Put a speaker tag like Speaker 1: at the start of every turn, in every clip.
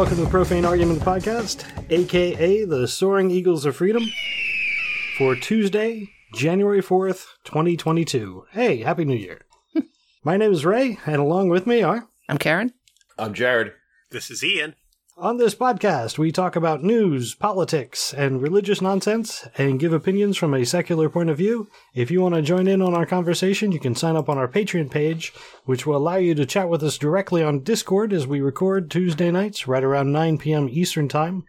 Speaker 1: everyone, and welcome to the Profane Argument Podcast, aka the Soaring Eagles of Freedom, for Tuesday, January 4th, 2022. Hey, Happy New Year. My name is Ray, and along with me are.
Speaker 2: I'm Karen.
Speaker 3: I'm Jared.
Speaker 4: This is Ian.
Speaker 1: On this podcast, we talk about news, politics, and religious nonsense and give opinions from a secular point of view. If you want to join in on our conversation, you can sign up on our Patreon page, which will allow you to chat with us directly on Discord as we record Tuesday nights right around 9 p.m. Eastern Time.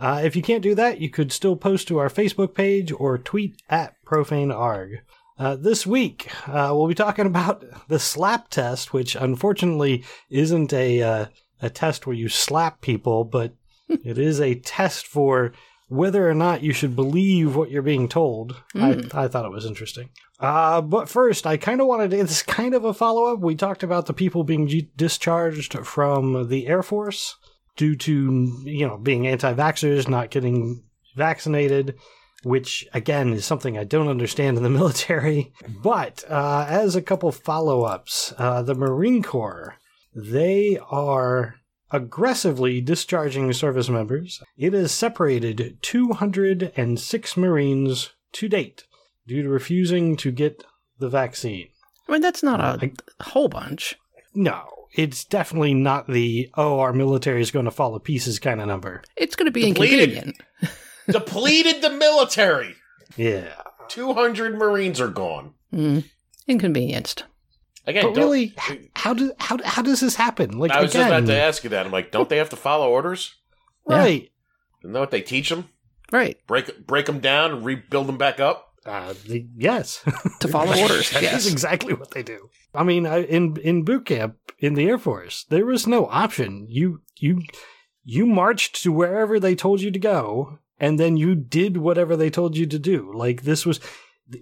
Speaker 1: Uh, if you can't do that, you could still post to our Facebook page or tweet at ProfaneArg. Uh, this week, uh, we'll be talking about the slap test, which unfortunately isn't a uh, a test where you slap people, but it is a test for whether or not you should believe what you're being told.
Speaker 2: Mm.
Speaker 1: I, I thought it was interesting. Uh, but first, I kind of wanted to, it's kind of a follow up. We talked about the people being g- discharged from the Air Force due to, you know, being anti vaxxers, not getting vaccinated. Which again is something I don't understand in the military. But uh, as a couple follow ups, uh, the Marine Corps they are aggressively discharging service members. It has separated 206 Marines to date due to refusing to get the vaccine.
Speaker 2: I mean, that's not a
Speaker 1: I-
Speaker 2: whole bunch.
Speaker 1: No, it's definitely not the, oh, our military is going to fall to pieces kind of number.
Speaker 2: It's going to be
Speaker 3: Depleted.
Speaker 2: inconvenient.
Speaker 3: Depleted the military.
Speaker 1: Yeah.
Speaker 3: 200 Marines are gone.
Speaker 2: Mm. Inconvenienced.
Speaker 3: Again,
Speaker 1: But really, how, do, how, how does this happen? Like,
Speaker 3: I was
Speaker 1: again,
Speaker 3: just about to ask you that. I'm like, don't they have to follow orders?
Speaker 1: right.
Speaker 3: Isn't that what they teach them?
Speaker 2: Right.
Speaker 3: Break break them down and rebuild them back up?
Speaker 1: Uh, the, yes.
Speaker 2: To follow orders.
Speaker 1: That is
Speaker 2: yes.
Speaker 1: exactly what they do. I mean, I, in in boot camp in the Air Force, there was no option. You you you marched to wherever they told you to go, and then you did whatever they told you to do. Like this was,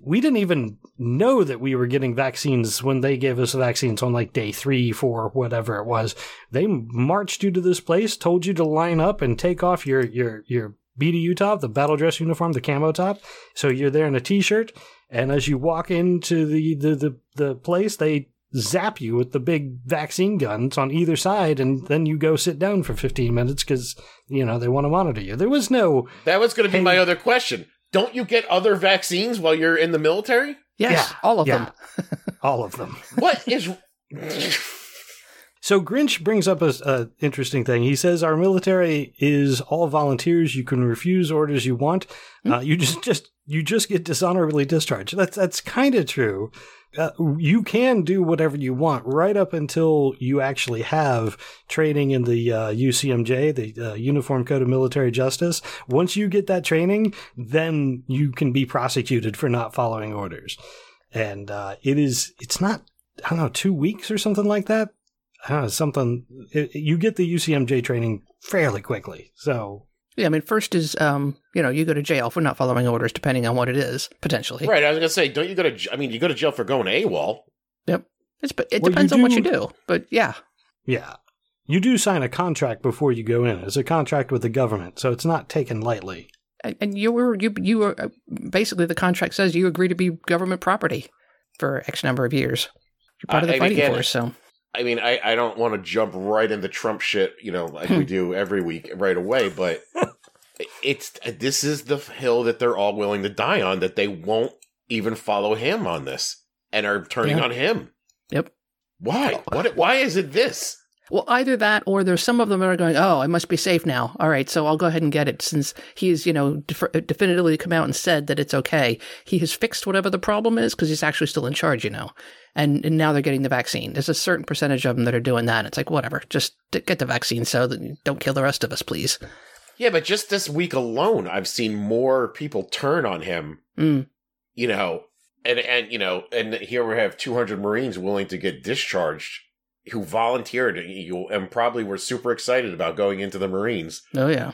Speaker 1: we didn't even know that we were getting vaccines when they gave us vaccines on like day three, four, whatever it was. They marched you to this place, told you to line up and take off your your your BDU top, the battle dress uniform, the camo top. So you're there in a t-shirt, and as you walk into the the the, the place, they zap you with the big vaccine guns on either side, and then you go sit down for 15 minutes because you know they want to monitor you. There was no
Speaker 3: That was going to be
Speaker 1: Hey.
Speaker 3: my other question. Don't you get other vaccines while you're in the military?
Speaker 2: Yes.
Speaker 1: Yeah,
Speaker 2: all of
Speaker 1: yeah.
Speaker 2: them.
Speaker 1: all of them.
Speaker 3: What is
Speaker 1: So Grinch brings up a, a interesting thing. He says our military is all volunteers. You can refuse orders you want. Uh, you just just you just get dishonorably discharged. That's that's kind of true. Uh, you can do whatever you want right up until you actually have training in the uh, UCMJ, the uh, Uniform Code of Military Justice. Once you get that training, then you can be prosecuted for not following orders. And uh, it is it's not I don't know two weeks or something like that. I don't know, something it, you get the UCMJ training fairly quickly. So
Speaker 2: Yeah, I mean, first is, um, you know, you go to jail for not following orders, depending on what it is, potentially.
Speaker 3: right? I was going to say, don't you go to? j- I mean, you go to jail for going AWOL.
Speaker 2: Yep. It's, it
Speaker 1: Well, you
Speaker 2: depends on what you do. But yeah.
Speaker 1: yeah, you do sign a contract before you go in. It's a contract with the government, so it's not taken lightly.
Speaker 2: And- And you were, you, you were, uh, basically, the contract says you agree to be government property for X number of years. You're part of the fighting
Speaker 3: again-
Speaker 2: force, so.
Speaker 3: I mean, I, I don't want to jump right into Trump shit, you know, like we do every week right away, but it's this is the hill that they're all willing to die on that they won't even follow him on this and are turning
Speaker 2: Yeah.
Speaker 3: on him.
Speaker 2: Yep.
Speaker 3: Why? Oh. What? Why is it this?
Speaker 2: Well, either that or there's some of them that are going, oh, I must be safe now. All right, so I'll go ahead and get it since he's, you know, def- definitively come out and said that it's okay. He has fixed whatever the problem is because he's actually still in charge, you know. And, and now they're getting the vaccine. There's a certain percentage of them that are doing that. It's like, whatever, just get the vaccine so that don't kill the rest of us, please.
Speaker 3: Yeah, but just this week alone, I've seen more people turn on him.
Speaker 2: Mm.
Speaker 3: You know, and and you know, and here we have 200 Marines willing to get discharged who volunteered and probably were super excited about going into the Marines,
Speaker 2: Oh, yeah.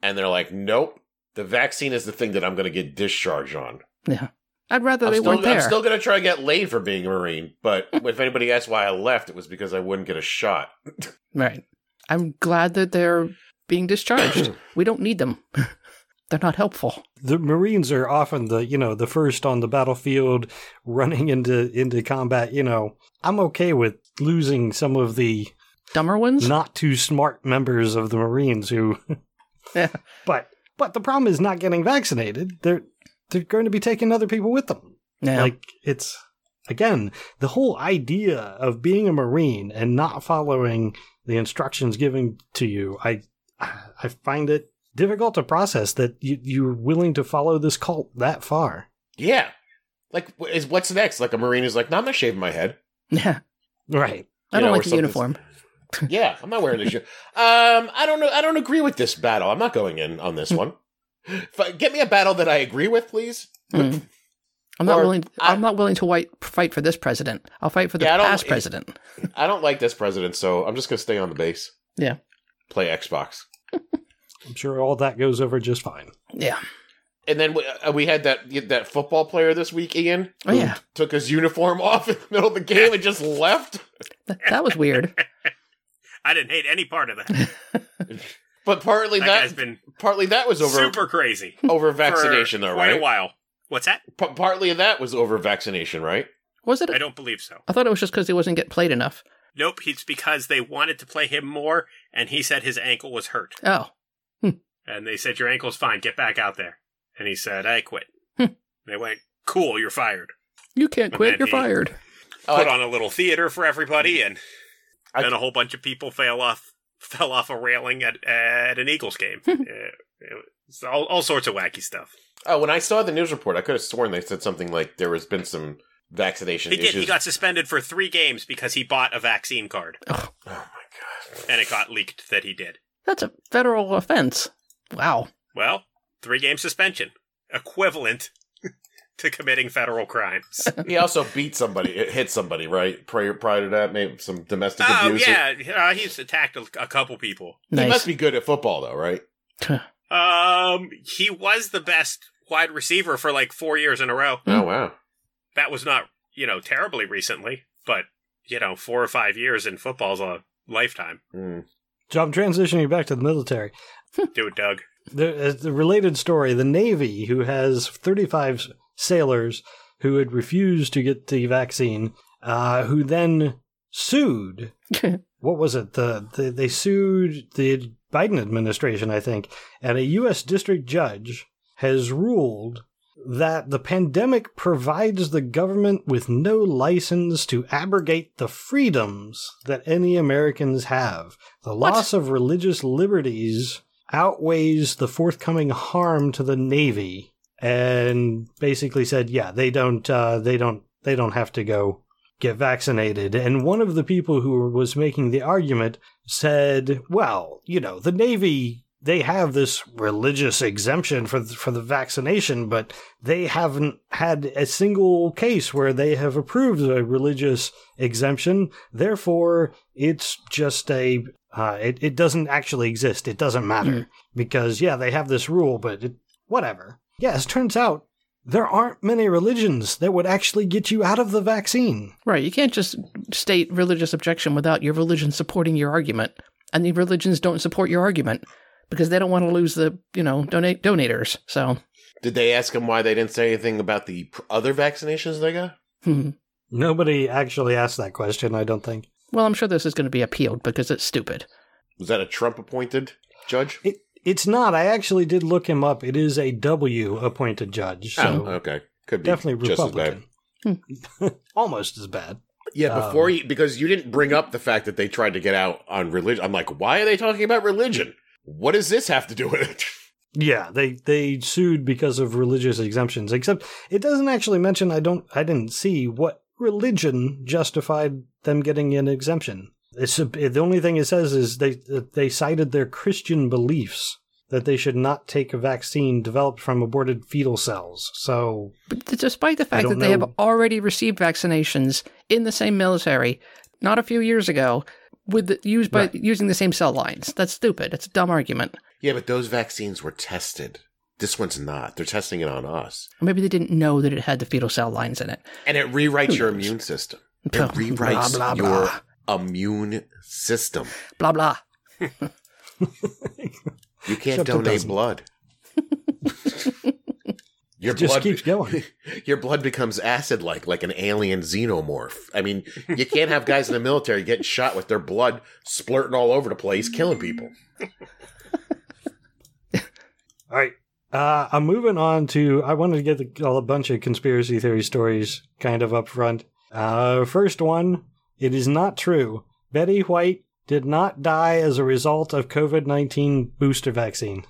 Speaker 3: and they're like, nope, the vaccine is the thing that I'm going to get discharged on.
Speaker 2: Yeah. I'd rather
Speaker 3: I'm
Speaker 2: they
Speaker 3: still,
Speaker 2: weren't there.
Speaker 3: I'm still going to try to get laid for being a Marine, but if anybody asks why I left, it was because I wouldn't get a shot.
Speaker 2: Right. I'm glad that they're being discharged. we don't need them. they're not helpful.
Speaker 1: The Marines are often the you know the first on the battlefield, running into into combat. You know, I'm okay with losing some of the
Speaker 2: Dumber ones?
Speaker 1: not too smart members of the Marines who.
Speaker 2: Yeah.
Speaker 1: But but the problem is not getting vaccinated. They're they're going to be taking other people with them.
Speaker 2: Yeah.
Speaker 1: Like it's again the whole idea of being a Marine and not following the instructions given to you. I I find it difficult to process that you, you're willing to follow this cult that far.
Speaker 3: Yeah. Like, is what's next? Like a marine is like, no, I'm not shaving my head.
Speaker 2: yeah.
Speaker 1: Right.
Speaker 2: I
Speaker 3: You
Speaker 2: don't
Speaker 3: know,
Speaker 2: like the uniform.
Speaker 3: Yeah, I'm not wearing this shit. Um, I don't know. I don't agree with this battle. I'm not going in on this one. F- Get me a battle that I agree with, please.
Speaker 2: Hmm. I'm not
Speaker 3: Or-
Speaker 2: willing.
Speaker 3: I-
Speaker 2: I'm not willing to white, fight for this president. I'll fight for the
Speaker 3: Yeah, I don't-
Speaker 2: past
Speaker 3: it-
Speaker 2: president.
Speaker 3: I don't like this president, so I'm just gonna stay on the base.
Speaker 2: Yeah.
Speaker 3: Play Xbox.
Speaker 1: I'm sure all that goes over just fine.
Speaker 2: Yeah.
Speaker 3: And then we, uh, we had that that football player this week, Ian.
Speaker 2: Oh, yeah.
Speaker 3: took his uniform off in the middle of the game and just left.
Speaker 2: Th- that was weird.
Speaker 4: I didn't hate any part of that.
Speaker 3: But partly
Speaker 4: That
Speaker 3: that,
Speaker 4: guy's been
Speaker 3: partly that was over
Speaker 4: super crazy.
Speaker 3: over
Speaker 4: for
Speaker 3: vaccination, though,
Speaker 4: quite
Speaker 3: right?
Speaker 4: a while. What's that?
Speaker 3: P- partly of that was over vaccination, right?
Speaker 2: Was it?
Speaker 4: I don't believe so.
Speaker 2: I thought it was just because he wasn't getting played enough.
Speaker 4: Nope, it's because they wanted to play him more, and he said his ankle was hurt.
Speaker 2: Oh,
Speaker 4: And they said, Your ankle's fine, get back out there. And he said, I quit.
Speaker 2: Hmm.
Speaker 4: they went, Cool, you're fired.
Speaker 2: you can't quit. You're
Speaker 4: he-
Speaker 2: fired.
Speaker 3: Oh,
Speaker 4: Put
Speaker 3: I-
Speaker 4: on a little theater for everybody, and
Speaker 3: I-
Speaker 4: then a whole bunch of people fell off fell off a railing at at an Eagles game. Uh, all, all sorts of wacky stuff.
Speaker 3: Oh, when I saw the news report, I could have sworn they said something like there has been some vaccination
Speaker 4: He did.
Speaker 3: issues.
Speaker 4: He got suspended for three games because he bought a vaccine card,
Speaker 3: oh my god!
Speaker 4: and it got leaked that he did.
Speaker 2: That's a federal offense. Wow.
Speaker 4: Well, three game suspension, equivalent to committing federal crimes.
Speaker 3: He also beat somebody, hit somebody, right? Prior, prior to that, maybe some domestic
Speaker 4: oh
Speaker 3: abuse.
Speaker 4: yeah, uh, he's attacked a, a couple people.
Speaker 3: He must be good at football, though, right?
Speaker 4: Um, he was the best wide receiver for like four years in a row.
Speaker 3: Oh wow!
Speaker 4: That was not, you know, terribly recently, but you know, four or five years in football's a lifetime.
Speaker 3: Hmm.
Speaker 1: So I'm transitioning back to the military.
Speaker 4: Do it, Doug.
Speaker 1: The, uh, the related story the Navy, who has 35 sailors who had refused to get the vaccine, uh, who then sued. What was it? The, the They sued the Biden administration, I think, and a U.S. district judge has ruled that the pandemic provides the government with no license to abrogate the freedoms that any Americans have. The
Speaker 2: What?
Speaker 1: loss of religious liberties outweighs the forthcoming harm to the Navy, and basically said, yeah, they don't, uh, they don't, they don't have to go get vaccinated. And one of the people who was making the argument said, well, you know, the Navy they have this religious exemption for the, for the vaccination, but they haven't had a single case where they have approved a religious exemption. Therefore, it's just a uh, it it doesn't actually exist. It doesn't matter because yeah, they have this rule, but it, whatever. Yes, turns out there aren't many religions that would actually get you out of the vaccine.
Speaker 2: Right. You can't just state religious objection without your religion supporting your argument. And the religions don't support your argument because they don't want to lose the, you know, donate donators. So,
Speaker 3: Did they ask him why they didn't say anything about the other vaccinations they got?
Speaker 2: hmm.
Speaker 1: Nobody actually asked that question, I don't think.
Speaker 2: well, I'm sure this is going to be appealed because it's stupid.
Speaker 3: Was that a Trump appointed judge?
Speaker 1: It it's not. I actually did look him up. It is a W appointed judge, so
Speaker 3: oh, okay. Could be
Speaker 1: definitely
Speaker 3: just as bad.
Speaker 1: Republican. Almost as bad.
Speaker 3: Yeah, before
Speaker 1: Um,
Speaker 3: you because you didn't bring up the fact that they tried to get out on religion. I'm like, why are they talking about religion? What does this have to do with it?
Speaker 1: Yeah, they they sued because of religious exemptions. Except it doesn't actually mention. I don't. I didn't see what religion justified them getting an exemption. It's a, the only thing it says is they they cited their Christian beliefs that they should not take a vaccine developed from aborted fetal cells. So
Speaker 2: But despite the fact
Speaker 1: don't
Speaker 2: that they have already received vaccinations in the same military, not a few years ago, with the, used by
Speaker 1: Right.
Speaker 2: using the same cell lines. That's stupid. It's a dumb argument.
Speaker 3: Yeah, but those vaccines were tested. This one's not. They're testing it on us.
Speaker 2: Or maybe they didn't know that it had the fetal cell lines in it.
Speaker 3: And it rewrites your immune system. It
Speaker 2: Blah,
Speaker 3: rewrites
Speaker 2: blah,
Speaker 3: your
Speaker 2: blah.
Speaker 3: Immune system.
Speaker 2: Blah blah.
Speaker 3: You can't
Speaker 1: Except it
Speaker 3: donate blood. Your
Speaker 1: It just
Speaker 3: blood
Speaker 1: keeps going.
Speaker 3: Your blood becomes acid like, like an alien xenomorph. I mean, you can't have guys in the military getting shot with their blood splurting all over the place, killing people.
Speaker 1: All right. Uh, I'm moving on to. I wanted to get the, a bunch of conspiracy theory stories kind of up front. Uh, first one it is not true. Betty White did not die as a result of COVID 19 booster vaccine.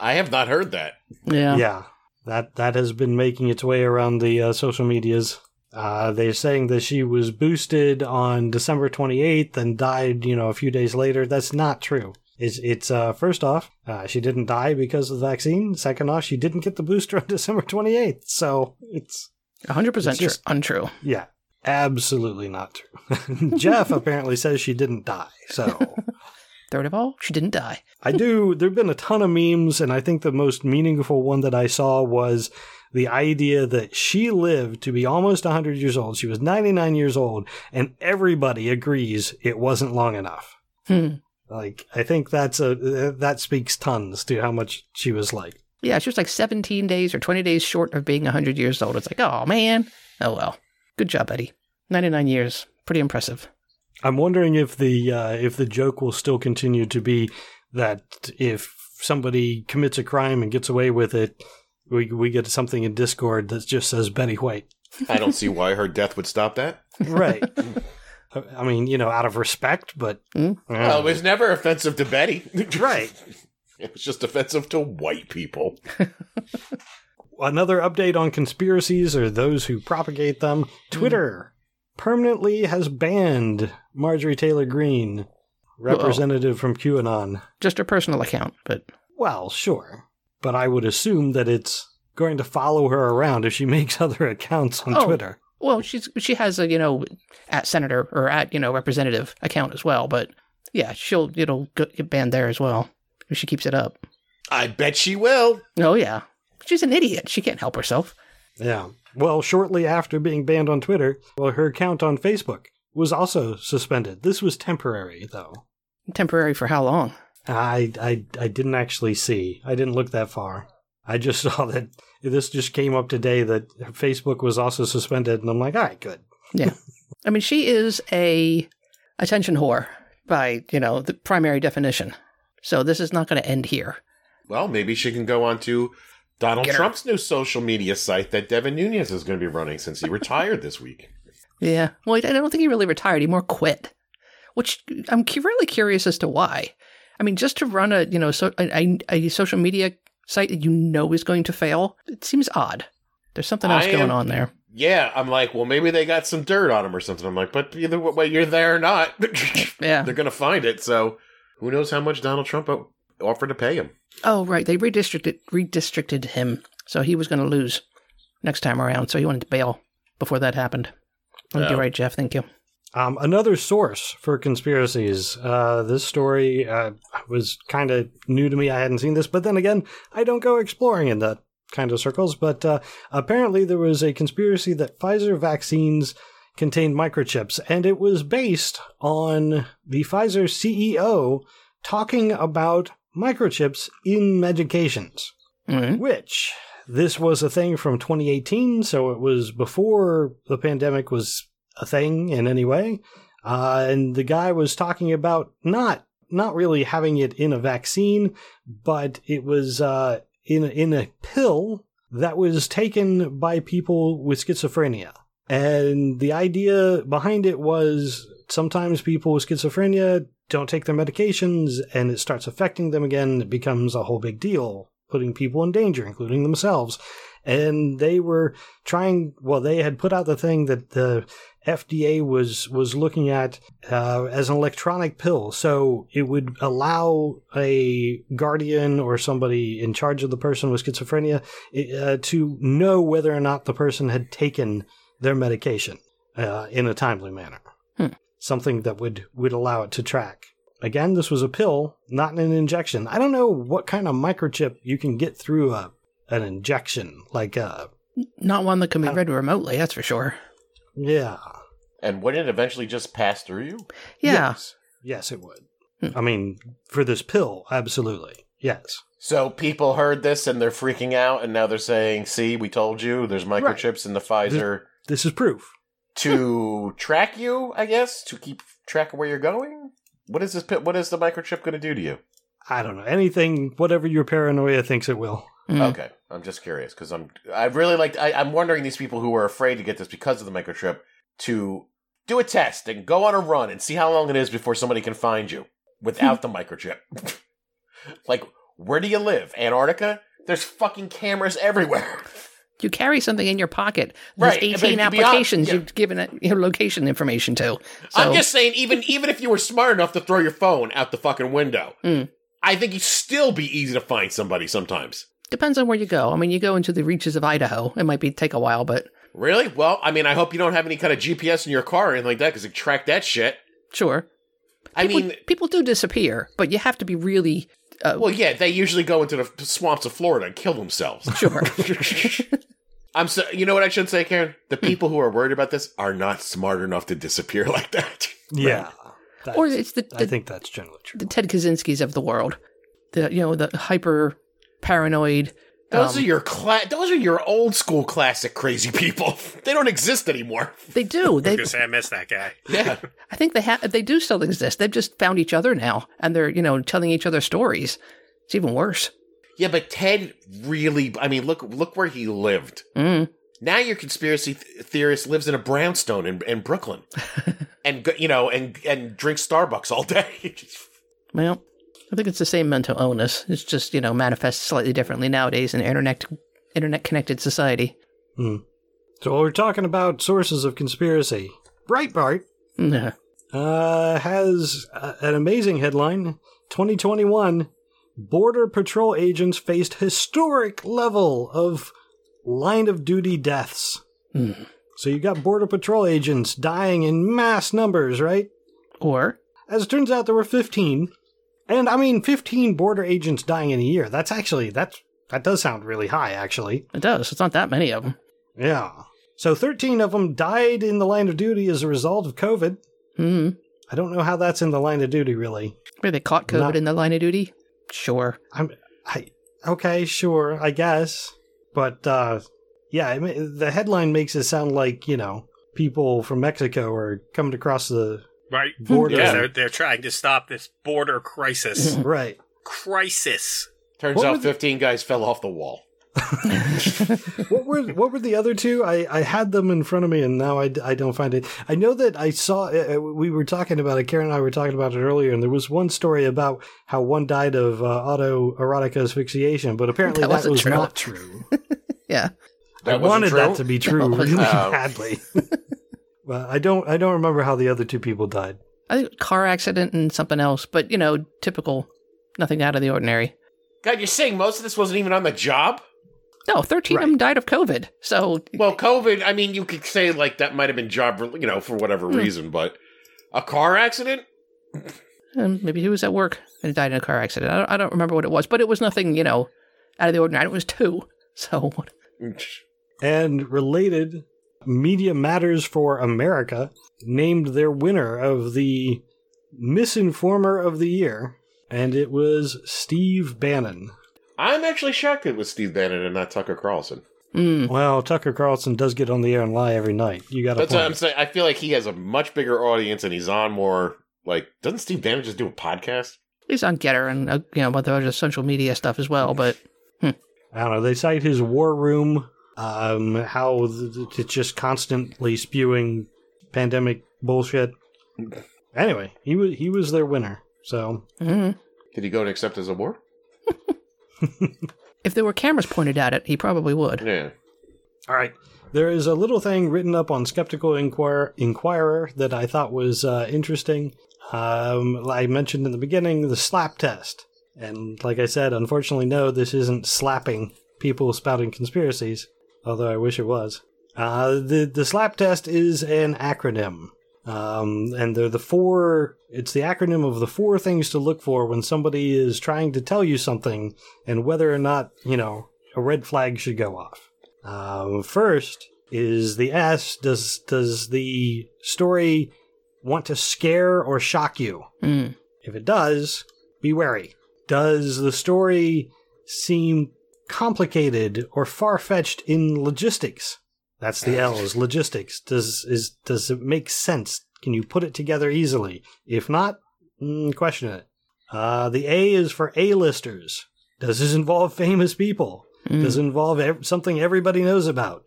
Speaker 3: I have not heard that.
Speaker 2: Yeah.
Speaker 1: Yeah, that, that has been making its way around the uh, social medias. Uh, they're saying that she was boosted on December 28th and died, you know, a few days later. That's not true. It's, it's uh, first off, uh, she didn't die because of the vaccine. Second off, she didn't get the booster on December 28th. So it's,
Speaker 2: 100%
Speaker 1: It's
Speaker 2: true.
Speaker 1: just-
Speaker 2: untrue.
Speaker 1: yeah, absolutely not true. Jeff apparently says she didn't die. So
Speaker 2: Third of all, she didn't die.
Speaker 1: I do. There have been a ton of memes, and I think the most meaningful one that I saw was the idea that she lived to be almost 100 years old. She was 99 years old, and everybody agrees it wasn't long enough.
Speaker 2: Hmm.
Speaker 1: Like, I think that's a that speaks tons to how much she was like.
Speaker 2: Yeah, she was like 17 days or 20 days short of being 100 years old. It's like, oh, man. Oh, well. Good job, Eddie. 99 years. Pretty impressive.
Speaker 1: I'm wondering if the uh, if the joke will still continue to be that if somebody commits a crime and gets away with it, we we get something in Discord that just says Betty White.
Speaker 3: I don't see why her death would stop that.
Speaker 1: Right. I mean, you know, out of respect, but
Speaker 2: Mm.
Speaker 3: Well, it was never offensive to Betty.
Speaker 1: right.
Speaker 3: It was just offensive to white people.
Speaker 1: Another update on conspiracies or those who propagate them. Twitter permanently has banned Marjorie Taylor Greene, representative from QAnon.
Speaker 2: Just her personal account, but
Speaker 1: Well, sure. But I would assume that it's going to follow her around if she makes other accounts on
Speaker 2: Oh.
Speaker 1: Twitter.
Speaker 2: well, she's she has a you know at senator or at you know representative account as well. But yeah, she'll it'll go- get banned there as well if she keeps it up.
Speaker 3: I bet she will.
Speaker 2: Oh yeah, she's an idiot. She can't help herself.
Speaker 1: Yeah. Well, shortly after being banned on Twitter, well, her account on Facebook was also suspended. This was temporary, though.
Speaker 2: Temporary for how long?
Speaker 1: I, I, I didn't actually see. I didn't look that far. I just saw that this just came up today that Facebook was also suspended, and I'm like, all right, good. Yeah.
Speaker 2: I mean, she is a attention whore by you know the primary definition. So this is not going to end here.
Speaker 3: Well, maybe she can go on to Donald
Speaker 2: Get her.
Speaker 3: Trump's new social media site that Devin Nunes is going to be running since he retired this week.
Speaker 2: Yeah. Well, I don't think he really retired. He more quit, which I'm really curious as to why. I mean, just to run a you know so, a, a social media site that you know is going to fail, it seems odd. There's something else
Speaker 3: I
Speaker 2: going
Speaker 3: am-
Speaker 2: on there.
Speaker 3: Yeah, I'm like, well, maybe they got some dirt on him or something. I'm like, but either way, you're there or not,
Speaker 2: Yeah.
Speaker 3: they're going to find it. So who knows how much Donald Trump o- offered to pay him?
Speaker 2: Oh, right. They redistricted redistricted him, so he was going to lose next time around. So he wanted to bail before that happened. I
Speaker 3: Oh.
Speaker 2: You're right, Jeff. Thank you.
Speaker 1: Um, another source for conspiracies. Uh, this story uh, was kind of new to me. I hadn't seen this, but then again, I don't go exploring in that kind of circles. But uh, apparently, there was a conspiracy that Pfizer vaccines contained microchips, and it was based on the Pfizer CEO talking about microchips in medications
Speaker 2: Mhm.
Speaker 1: which this was a thing from 2018, so it was before the pandemic was a thing in any way. Uh, and the guy was talking about not not really having it in a vaccine, but it was uh, in a, in a pill that was taken by people with schizophrenia. And the idea behind it was sometimes people with schizophrenia don't take their medications and it starts affecting them again. It becomes a whole big deal, putting people in danger, including themselves. And they were trying, well, they had put out the thing that the FDA was, was looking at uh, as an electronic pill. So it would allow a guardian or somebody in charge of the person with schizophrenia uh, to know whether or not the person had taken their medication uh, in a timely manner. Something that would, would allow it to track. Again, this was a pill, not an injection. I don't know what kind of microchip you can get through a an injection. Like, uh,
Speaker 2: Not one that can be read remotely, that's for sure.
Speaker 1: yeah,
Speaker 3: And wouldn't it eventually just pass through you?
Speaker 2: Yeah.
Speaker 1: yes, yes, it would.
Speaker 2: Hmm.
Speaker 1: I mean, for this pill, absolutely. Yes.
Speaker 3: So people heard this and they're freaking out, and now they're saying, "See, we told you. There's microchips in the Pfizer
Speaker 1: This is proof.
Speaker 3: To track you. I guess to keep track of where you're going. What is this? What is the microchip going to do to you?
Speaker 1: I don't know. Anything, whatever your paranoia thinks it will.
Speaker 2: Mm.
Speaker 3: Okay, I'm just curious because I'm. I really like. I'm wondering these people who are afraid to get this because of the microchip to do a test and go on a run and see how long it is before somebody can find you without the microchip. like, where do you live? Antarctica? There's fucking cameras everywhere.
Speaker 2: You carry something in your pocket. There's
Speaker 3: Right,
Speaker 2: 18
Speaker 3: to be hon-
Speaker 2: applications
Speaker 3: yeah.
Speaker 2: you've given it your location information to. So,
Speaker 3: I'm just saying, even even if you were smart enough to throw your phone out the fucking window,
Speaker 2: Mm.
Speaker 3: I think you'd still be easy to find somebody sometimes.
Speaker 2: depends on where you go. I mean, you go into the reaches of Idaho, it might be take a while, but
Speaker 3: Really? Well, I mean, I hope you don't have any kind of GPS in your car or anything like that because it track that shit.
Speaker 2: sure.
Speaker 3: I mean,
Speaker 2: people do disappear, but you have to be really uh,
Speaker 3: well, yeah, they usually go into the swamps of Florida and kill themselves.
Speaker 2: sure.
Speaker 3: I'm so, you know what I should say, Karen? The people who are worried about this are not smart enough to disappear like that.
Speaker 1: Yeah.
Speaker 2: or it's the,
Speaker 1: I think that's generally true.
Speaker 2: the Ted Kaczynskis of the world. The you know the hyper paranoid.
Speaker 3: Those
Speaker 2: um,
Speaker 3: are your cla- Those are your old school classic crazy people. They don't exist anymore.
Speaker 2: They do.
Speaker 4: I was
Speaker 2: They.
Speaker 4: gonna say I miss that guy.
Speaker 3: Yeah.
Speaker 2: I think they have. They do still exist. They've just found each other now, and they're you know telling each other stories. It's even worse.
Speaker 3: Yeah, but Ted really. I mean, look look where he lived.
Speaker 2: Mm.
Speaker 3: Now your conspiracy th- theorist lives in a brownstone in, in Brooklyn, and you know, and and drinks Starbucks all day.
Speaker 2: Well, I think it's the same mental illness. It's just you know manifests slightly differently nowadays in an internet internet connected society.
Speaker 1: So we're talking about sources of conspiracy. Breitbart uh, has uh, an amazing headline 2021 Border Patrol agents faced historic level of line of duty deaths.
Speaker 2: Hmm.
Speaker 1: So you got Border Patrol agents dying in mass numbers, right?
Speaker 2: Or
Speaker 1: As it turns out, there were 15. And I mean, 15 border agents dying in a year. That's actually, that's, that does sound really high, actually.
Speaker 2: it does. It's not that many of them.
Speaker 1: Yeah. So 13 of them died in the line of duty as a result of COVID.
Speaker 2: Hmm.
Speaker 1: I don't know how that's in the line of duty, really.
Speaker 2: Were they caught COVID
Speaker 1: Not-
Speaker 2: in the line of duty. Sure.
Speaker 1: I'm, I, okay, sure, I guess. But, uh, yeah, I mean, the headline makes it sound like, you know, people from Mexico are coming across the
Speaker 4: Right.
Speaker 1: border.
Speaker 4: Yeah, they're, they're trying to stop this border crisis.
Speaker 1: Right.
Speaker 4: crisis.
Speaker 3: Turns
Speaker 1: What
Speaker 3: out
Speaker 1: were the-
Speaker 3: 15 guys fell off the wall.
Speaker 1: what were what were the other two? I, I had them in front of me and now I, I don't find it. I know that I saw uh, uh, we were talking about it. Karen and I were talking about it earlier, and there was one story about how one died of uh, autoerotic asphyxiation, but apparently
Speaker 2: That
Speaker 1: that,
Speaker 2: wasn't true.
Speaker 1: not true.
Speaker 2: Yeah.
Speaker 3: That
Speaker 1: I wanted
Speaker 3: true?
Speaker 1: that to be true
Speaker 2: No.
Speaker 1: really
Speaker 3: Oh.
Speaker 1: badly. but I don't I don't remember how the other two people died.
Speaker 2: I think car accident and something else, but you know, typical, nothing out of the ordinary.
Speaker 3: God, you're saying most of this wasn't even on the job?
Speaker 2: No, 13 of them died of COVID. So,
Speaker 3: Well, COVID, I mean, you could say like that might have been job, you know, for whatever
Speaker 2: Hmm.
Speaker 3: reason, but a car accident?
Speaker 2: um, maybe he was at work and died in a car accident. I don't, I don't remember what it was, but it was nothing, you know, out of the ordinary. It was two. So,
Speaker 1: And related, Media Matters for America named their winner of the Misinformer of the Year, and it was Steve Bannon.
Speaker 3: I'm actually shocked it was Steve Bannon and not Tucker Carlson.
Speaker 2: mm,
Speaker 1: Well, Tucker Carlson does get on the air and lie every night. You got to
Speaker 3: That's what I'm saying. I feel like he has a much bigger audience and he's on more. Like, doesn't Steve Bannon just do a podcast?
Speaker 2: he's on Gettr and, uh, you know, about the other social media stuff as well. But
Speaker 1: I don't know. They cite his war room, um, how th- th- it's just constantly spewing pandemic bullshit. Anyway, he was he was their winner. So
Speaker 2: mm,
Speaker 3: Did he go and accept his award?
Speaker 2: if there were cameras pointed at it, he probably would.
Speaker 3: Yeah.
Speaker 1: All right. There is a little thing written up on Skeptical Inquir- Inquirer that I thought was uh, interesting. Um, I mentioned in the beginning the slap test. And like I said, unfortunately, no, this isn't slapping people spouting conspiracies, although I wish it was. Uh, the, the slap test is an acronym. Um, and they're the four, it's the acronym of the four things to look for when somebody is trying to tell you something and whether or not, you know, a red flag should go off. Um, first is the S. Does does the story want to scare or shock you?
Speaker 2: Mm,
Speaker 1: If it does, be wary. Does the story seem complicated or far fetched in logistics? That's the L is logistics. Does is does it make sense? Can you put it together easily? If not, mm, question it. Uh, the A is for A-listers. Does this involve famous people?
Speaker 2: Mm.
Speaker 1: Does it involve ev- something everybody knows about?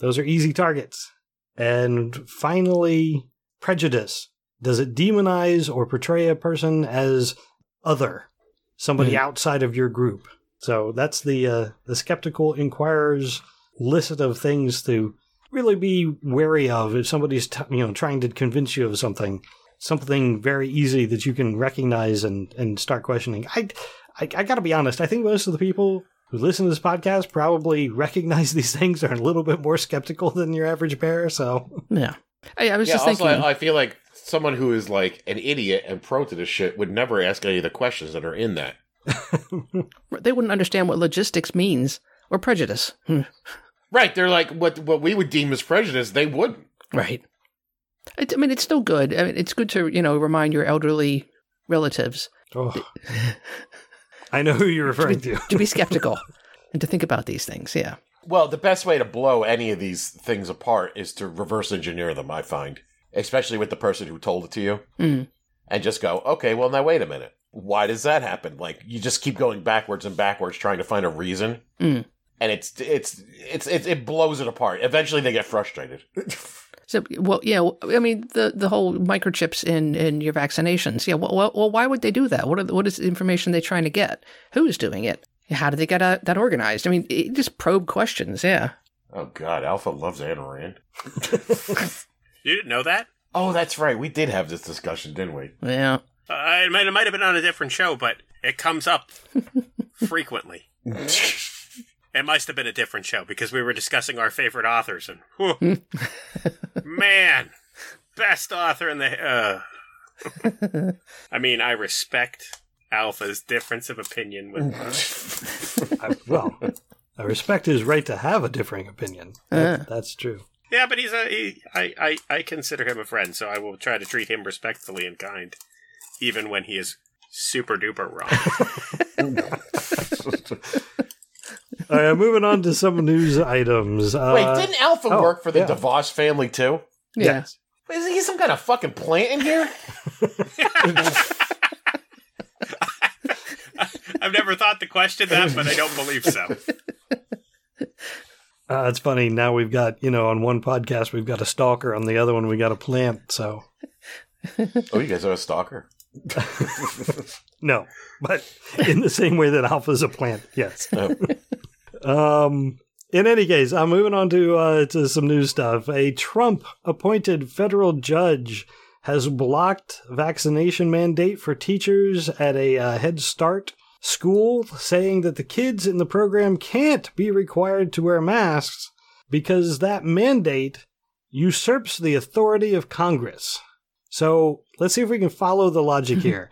Speaker 1: Those are easy targets. And finally, prejudice. Does it demonize or portray a person as other, somebody
Speaker 2: Mm.
Speaker 1: outside of your group? So that's the uh, the skeptical inquirer's list of things to really be wary of if somebody's t- you know trying to convince you of something, something very easy that you can recognize and and start questioning. I I, I got to be honest. I think most of the people who listen to this podcast probably recognize these things are a little bit more skeptical than your average bear. So
Speaker 2: Yeah. I, I was
Speaker 3: yeah,
Speaker 2: just
Speaker 3: also,
Speaker 2: thinking.
Speaker 3: I, I feel like someone who is like an idiot and pro to this shit would never ask any of the questions that are in that.
Speaker 2: they wouldn't understand what logistics means or prejudice. Hmm.
Speaker 3: Right, they're like what what we would deem as prejudice, they wouldn't.
Speaker 2: Right. It, I mean, it's still good. I mean, it's good to you know remind your elderly relatives
Speaker 1: oh. I know who you're referring to.
Speaker 2: to be skeptical and to think about these things. Yeah.
Speaker 3: Well, the best way to blow any of these things apart is to reverse engineer them, I find. Especially with the person who told it to you.
Speaker 2: Mm.
Speaker 3: And just go, okay, well, now wait a minute. Why does that happen? Like, you just keep going backwards and backwards trying to find a reason.
Speaker 2: Mm.
Speaker 3: And it's, it's, it's, it's, it blows it apart. Eventually they get frustrated.
Speaker 2: So, well, yeah. I mean, the the whole microchips in in your vaccinations. Yeah. Well, well, well why would they do that? What are, what is the information they're trying to get? Who's doing it? How did they get uh, that organized? I mean, it, just probe questions. Yeah.
Speaker 3: oh, God. Alpha loves Ayn Rand.
Speaker 4: You didn't know that?
Speaker 3: Oh, that's right. We did have this discussion, didn't we?
Speaker 2: Yeah.
Speaker 4: Uh, it, might, it might have been on a different show, but it comes up frequently. It must have been a different show because we were discussing our favorite authors, and whew, man, best author in the. Uh. I mean, I respect Alpha's difference of opinion with.
Speaker 1: I, well, I respect his right to have a differing opinion. That-
Speaker 2: Uh.
Speaker 1: That's true.
Speaker 4: Yeah, but he's a. He, I, I I consider him a friend, so I will try to treat him respectfully and kind, even when he is super duper wrong.
Speaker 1: All right, moving on to some news items. Uh,
Speaker 3: Wait, didn't Alpha
Speaker 1: oh,
Speaker 3: work for the
Speaker 1: yeah.
Speaker 3: DeVos family, too?
Speaker 2: Yeah.
Speaker 3: Is he some kind of fucking plant in here?
Speaker 4: I've never thought to question that, but I don't believe so.
Speaker 1: Uh, it's funny. Now we've got, you know, on one podcast, we've got a stalker. On the other one, we got a plant. So,
Speaker 3: Oh, you guys are a stalker?
Speaker 1: no. But in the same way that alpha's a plant, yes.
Speaker 3: Oh.
Speaker 1: Um, in any case, I'm moving on to, uh, to some new stuff. A Trump appointed federal judge has blocked vaccination mandate for teachers at a uh, Head Start school, saying that the kids in the program can't be required to wear masks because that mandate usurps the authority of Congress. So let's see if we can follow the logic here.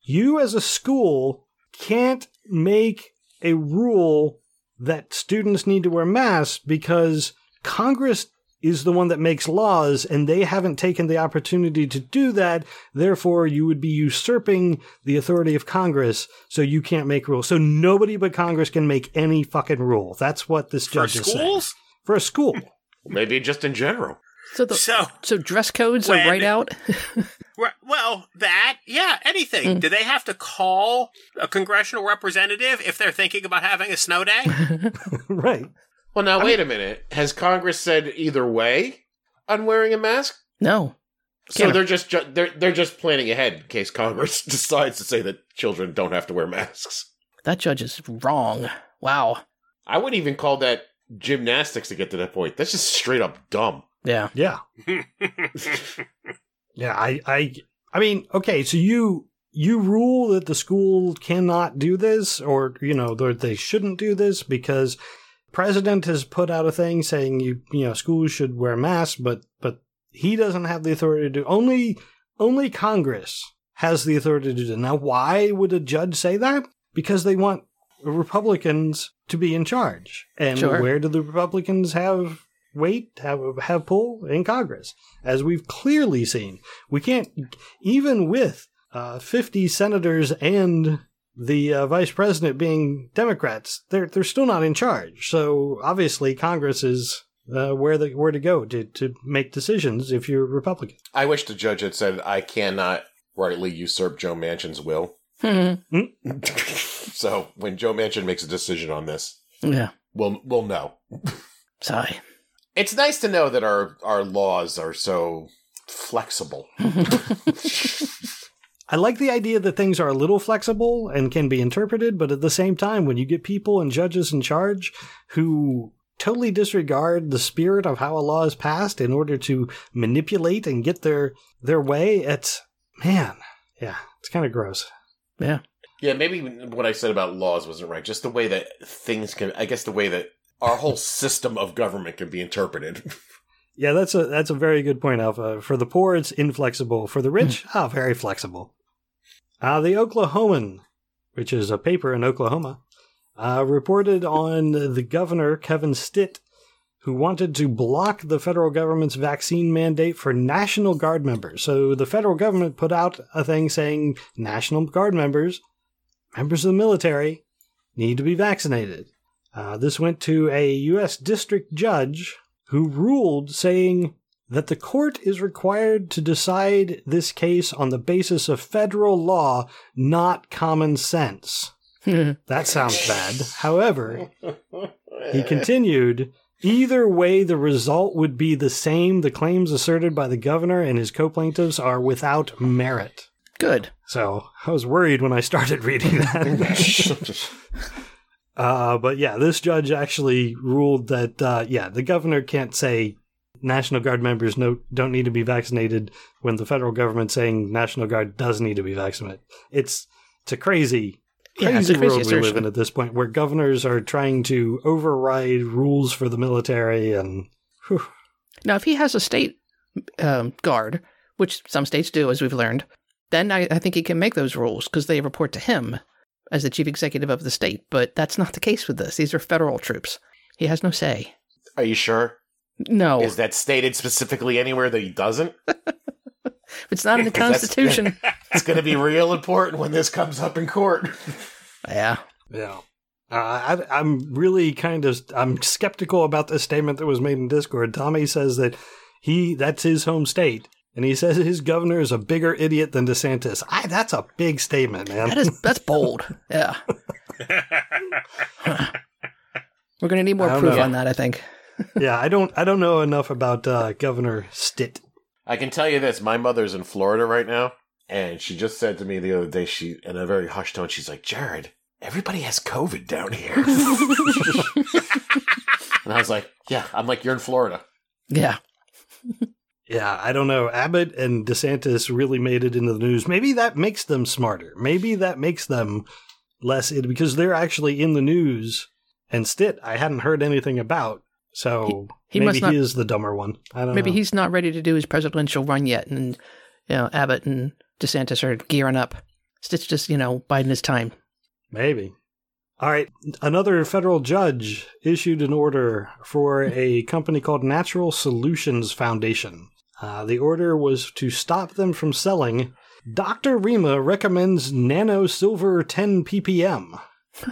Speaker 1: You, as a school, can't make a rule that students need to wear masks because Congress is the one that makes laws and they haven't taken the opportunity to do that. Therefore, you would be usurping the authority of Congress. So you can't make rules. So nobody but Congress can make any fucking rule. That's what this
Speaker 4: For
Speaker 1: judge is saying.
Speaker 4: schools?
Speaker 1: For a school.
Speaker 3: Maybe just in general.
Speaker 2: So the
Speaker 4: So,
Speaker 2: so dress codes
Speaker 4: When-
Speaker 2: are right out.
Speaker 4: Well, that, yeah, anything.
Speaker 2: Mm.
Speaker 4: Do they have to call a congressional representative if they're thinking about having a snow day?
Speaker 1: right.
Speaker 3: Well, now, wait a minute. Has Congress said either way on wearing a mask?
Speaker 2: no.
Speaker 3: So
Speaker 2: Can't-
Speaker 3: they're just ju- they're they're just planning ahead in case Congress decides to say that children don't have to wear masks.
Speaker 2: That judge is wrong. Wow.
Speaker 3: I wouldn't even call that gymnastics to get to that point. That's just straight up dumb.
Speaker 2: Yeah.
Speaker 1: Yeah. Yeah, I, I, I mean, okay, so you you rule that the school cannot do this, or you know, that they shouldn't do this because president has put out a thing saying you you know schools should wear masks, but but he doesn't have the authority to do only only Congress has the authority to do that. Now, why would a judge say that? Because they want Republicans to be in charge, and
Speaker 2: Sure.
Speaker 1: where do the Republicans have weight, have have pull in Congress? As we've clearly seen, we can't even with uh, 50 senators and the uh, vice president being Democrats, they're they're still not in charge. So obviously, Congress is uh, where the where to go to to make decisions if you're Republican.
Speaker 3: I wish the judge had said, I cannot rightly usurp Joe Manchin's will.
Speaker 2: Hmm.
Speaker 3: so when Joe Manchin makes a decision on this,
Speaker 2: yeah.
Speaker 3: we'll, we'll know.
Speaker 2: Sorry.
Speaker 3: It's nice to know that our, our laws are so flexible.
Speaker 1: I like the idea that things are a little flexible and can be interpreted, but at the same time, when you get people and judges in charge who totally disregard the spirit of how a law is passed in order to manipulate and get their their way, it's man, yeah, it's kind of gross.
Speaker 2: Yeah.
Speaker 3: Yeah, maybe what I said about laws wasn't right. Just the way that things can, I guess the way that our whole system of government can be interpreted.
Speaker 1: Yeah, that's a that's a very good point, Alpha. For the poor, it's inflexible. For the rich, ah, very flexible. Uh, the Oklahoman, which is a paper in Oklahoma, uh, reported on the governor, Kevin Stitt, who wanted to block the federal government's vaccine mandate for National Guard members. So the federal government put out a thing saying National Guard members, members of the military, need to be vaccinated. Uh, this went to a U.S. district judge who ruled saying that the court is required to decide this case on the basis of federal law, not common sense. that sounds bad. However, he continued either way, the result would be the same. The claims asserted by the governor and his co plaintiffs are without merit.
Speaker 2: Good.
Speaker 1: So I was worried when I started reading that. uh, but yeah, this judge actually ruled that, uh, yeah, the governor can't say National Guard members no, don't need to be vaccinated when the federal government's saying National Guard does need to be vaccinated. It's, it's a crazy,
Speaker 2: Yeah,
Speaker 1: crazy
Speaker 2: a crazy
Speaker 1: world we live
Speaker 2: assertion.
Speaker 1: in at this point where governors are trying to override rules for the military and whew,
Speaker 2: Now, if he has a state um, guard, which some states do, as we've learned, then I, I think he can make those rules because they report to him as the chief executive of the state. But that's not the case with this. These are federal troops. He has no say.
Speaker 3: Are you sure?
Speaker 2: No,
Speaker 3: Is that stated specifically anywhere that he doesn't?
Speaker 2: it's not in the Constitution.
Speaker 3: It's going to be real important when this comes up in court.
Speaker 2: yeah.
Speaker 1: Yeah. Uh, I, I'm really kind of I'm skeptical about the statement that was made in Discord. Tommy says that he that's his home state, and he says his governor is a bigger idiot than DeSantis. I, that's a big statement, man.
Speaker 2: That is that's bold. Yeah. We're gonna need more proof
Speaker 1: know.
Speaker 2: on that, I think.
Speaker 1: yeah, I don't I don't know enough about uh, Governor Stitt.
Speaker 3: I can tell you this: my mother's in Florida right now, and she just said to me the other day, she in a very hushed tone, she's like, "Jared, everybody has COVID down here," and I was like, "Yeah." I'm like, "You're in Florida."
Speaker 2: Yeah.
Speaker 1: Yeah, I don't know. Abbott and DeSantis really made it into the news. Maybe that makes them smarter. Maybe that makes them less because they're actually in the news. And Stitt, I hadn't heard anything about. So
Speaker 2: He- he
Speaker 1: maybe
Speaker 2: not-
Speaker 1: he is the dumber one. I don't
Speaker 2: Maybe
Speaker 1: know.
Speaker 2: he's not ready to do his presidential run yet, and you know Abbott and DeSantis are gearing up. It's just you know biding his time.
Speaker 1: Maybe. All right. Another federal judge issued an order for a company called Natural Solutions Foundation. Uh, the order was to stop them from selling. Dr. Rima recommends Nano Silver 10 ppm.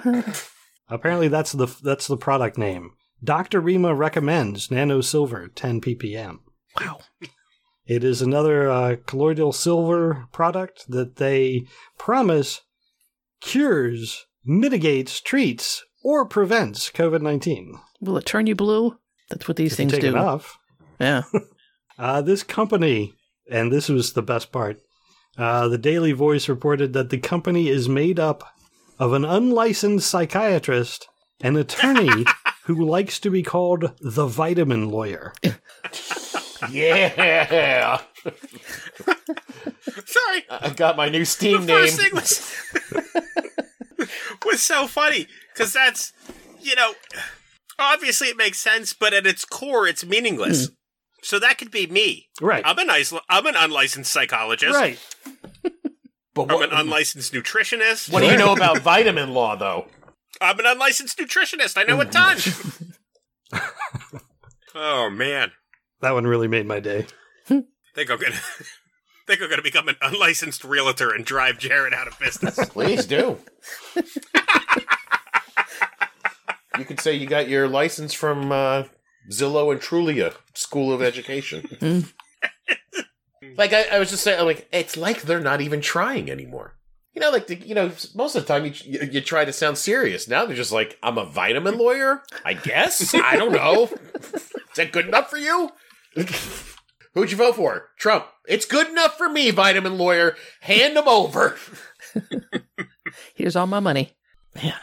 Speaker 1: Apparently, that's the that's the product name. Dr. Rima recommends Nano Silver 10 ppm.
Speaker 2: Wow.
Speaker 1: It is another uh, colloidal silver product that they promise cures, mitigates, treats, or prevents COVID 19.
Speaker 2: Will it turn you blue? That's what these things
Speaker 1: Take
Speaker 2: do.
Speaker 1: enough.
Speaker 2: Yeah.
Speaker 1: Uh, this company, and this was the best part, uh, the Daily Voice reported that the company is made up of an unlicensed psychiatrist, an attorney who likes to be called the vitamin lawyer.
Speaker 3: Yeah,
Speaker 4: Sorry,
Speaker 3: I've got my new
Speaker 4: the
Speaker 3: Steam name.
Speaker 4: first thing was was so funny because that's you know obviously it makes sense, but at its core, it's meaningless. So that could be me.
Speaker 1: Right.
Speaker 4: I'm a nice. I'm an unlicensed psychologist.
Speaker 1: Right.
Speaker 3: But
Speaker 4: I'm an unlicensed nutritionist.
Speaker 3: what do you know about vitamin law, though?
Speaker 4: I'm an unlicensed nutritionist. I know a ton. oh man,
Speaker 1: That one really made my day.
Speaker 4: Think I'm gonna. think I'm going to become an unlicensed realtor and drive Jared out of business.
Speaker 3: Please do. you could say you got your license from uh, Zillow and Trulia School of Education. Mm. like I, I was just saying, I'm like it's like they're not even trying anymore. You know, like the, you know, most of the time you, you you try to sound serious. Now they're just like, I'm a vitamin lawyer. I guess I don't know. Is that good enough for you? Who'd you vote for? Trump. It's good enough for me, vitamin lawyer. Hand them over.
Speaker 2: Here's all my money. Man.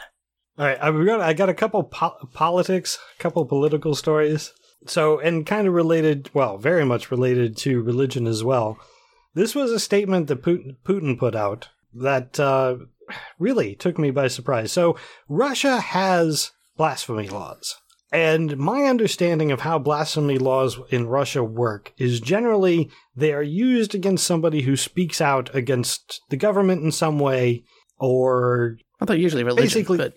Speaker 1: All right, I've got I got a couple po- politics, a couple political stories. So, and kind of related, well, very much related to religion as well. This was a statement that Putin, Putin put out that uh, really took me by surprise. So, Russia has blasphemy laws. And my understanding of how blasphemy laws in Russia work is generally they are used against somebody who speaks out against the government in some way or
Speaker 2: I thought usually religion,
Speaker 1: Basically-
Speaker 2: but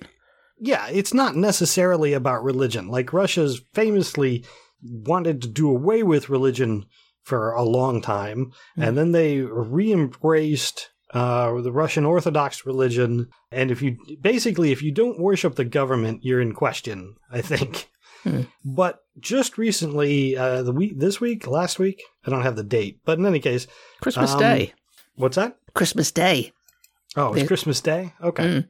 Speaker 1: yeah, it's not necessarily about religion. Like Russia's famously wanted to do away with religion for a long time, and then they re-embraced uh, the Russian Orthodox religion. And if you basically, if you don't worship the government, you're in question. I think.
Speaker 2: Hmm.
Speaker 1: But just recently, uh, the week, this week, last week, I don't have the date, but in any case,
Speaker 2: Christmas
Speaker 1: Um,
Speaker 2: Day.
Speaker 1: what's that?
Speaker 2: Christmas Day.
Speaker 1: Oh, it's
Speaker 2: They-
Speaker 1: Christmas Day? Okay.
Speaker 2: Mm.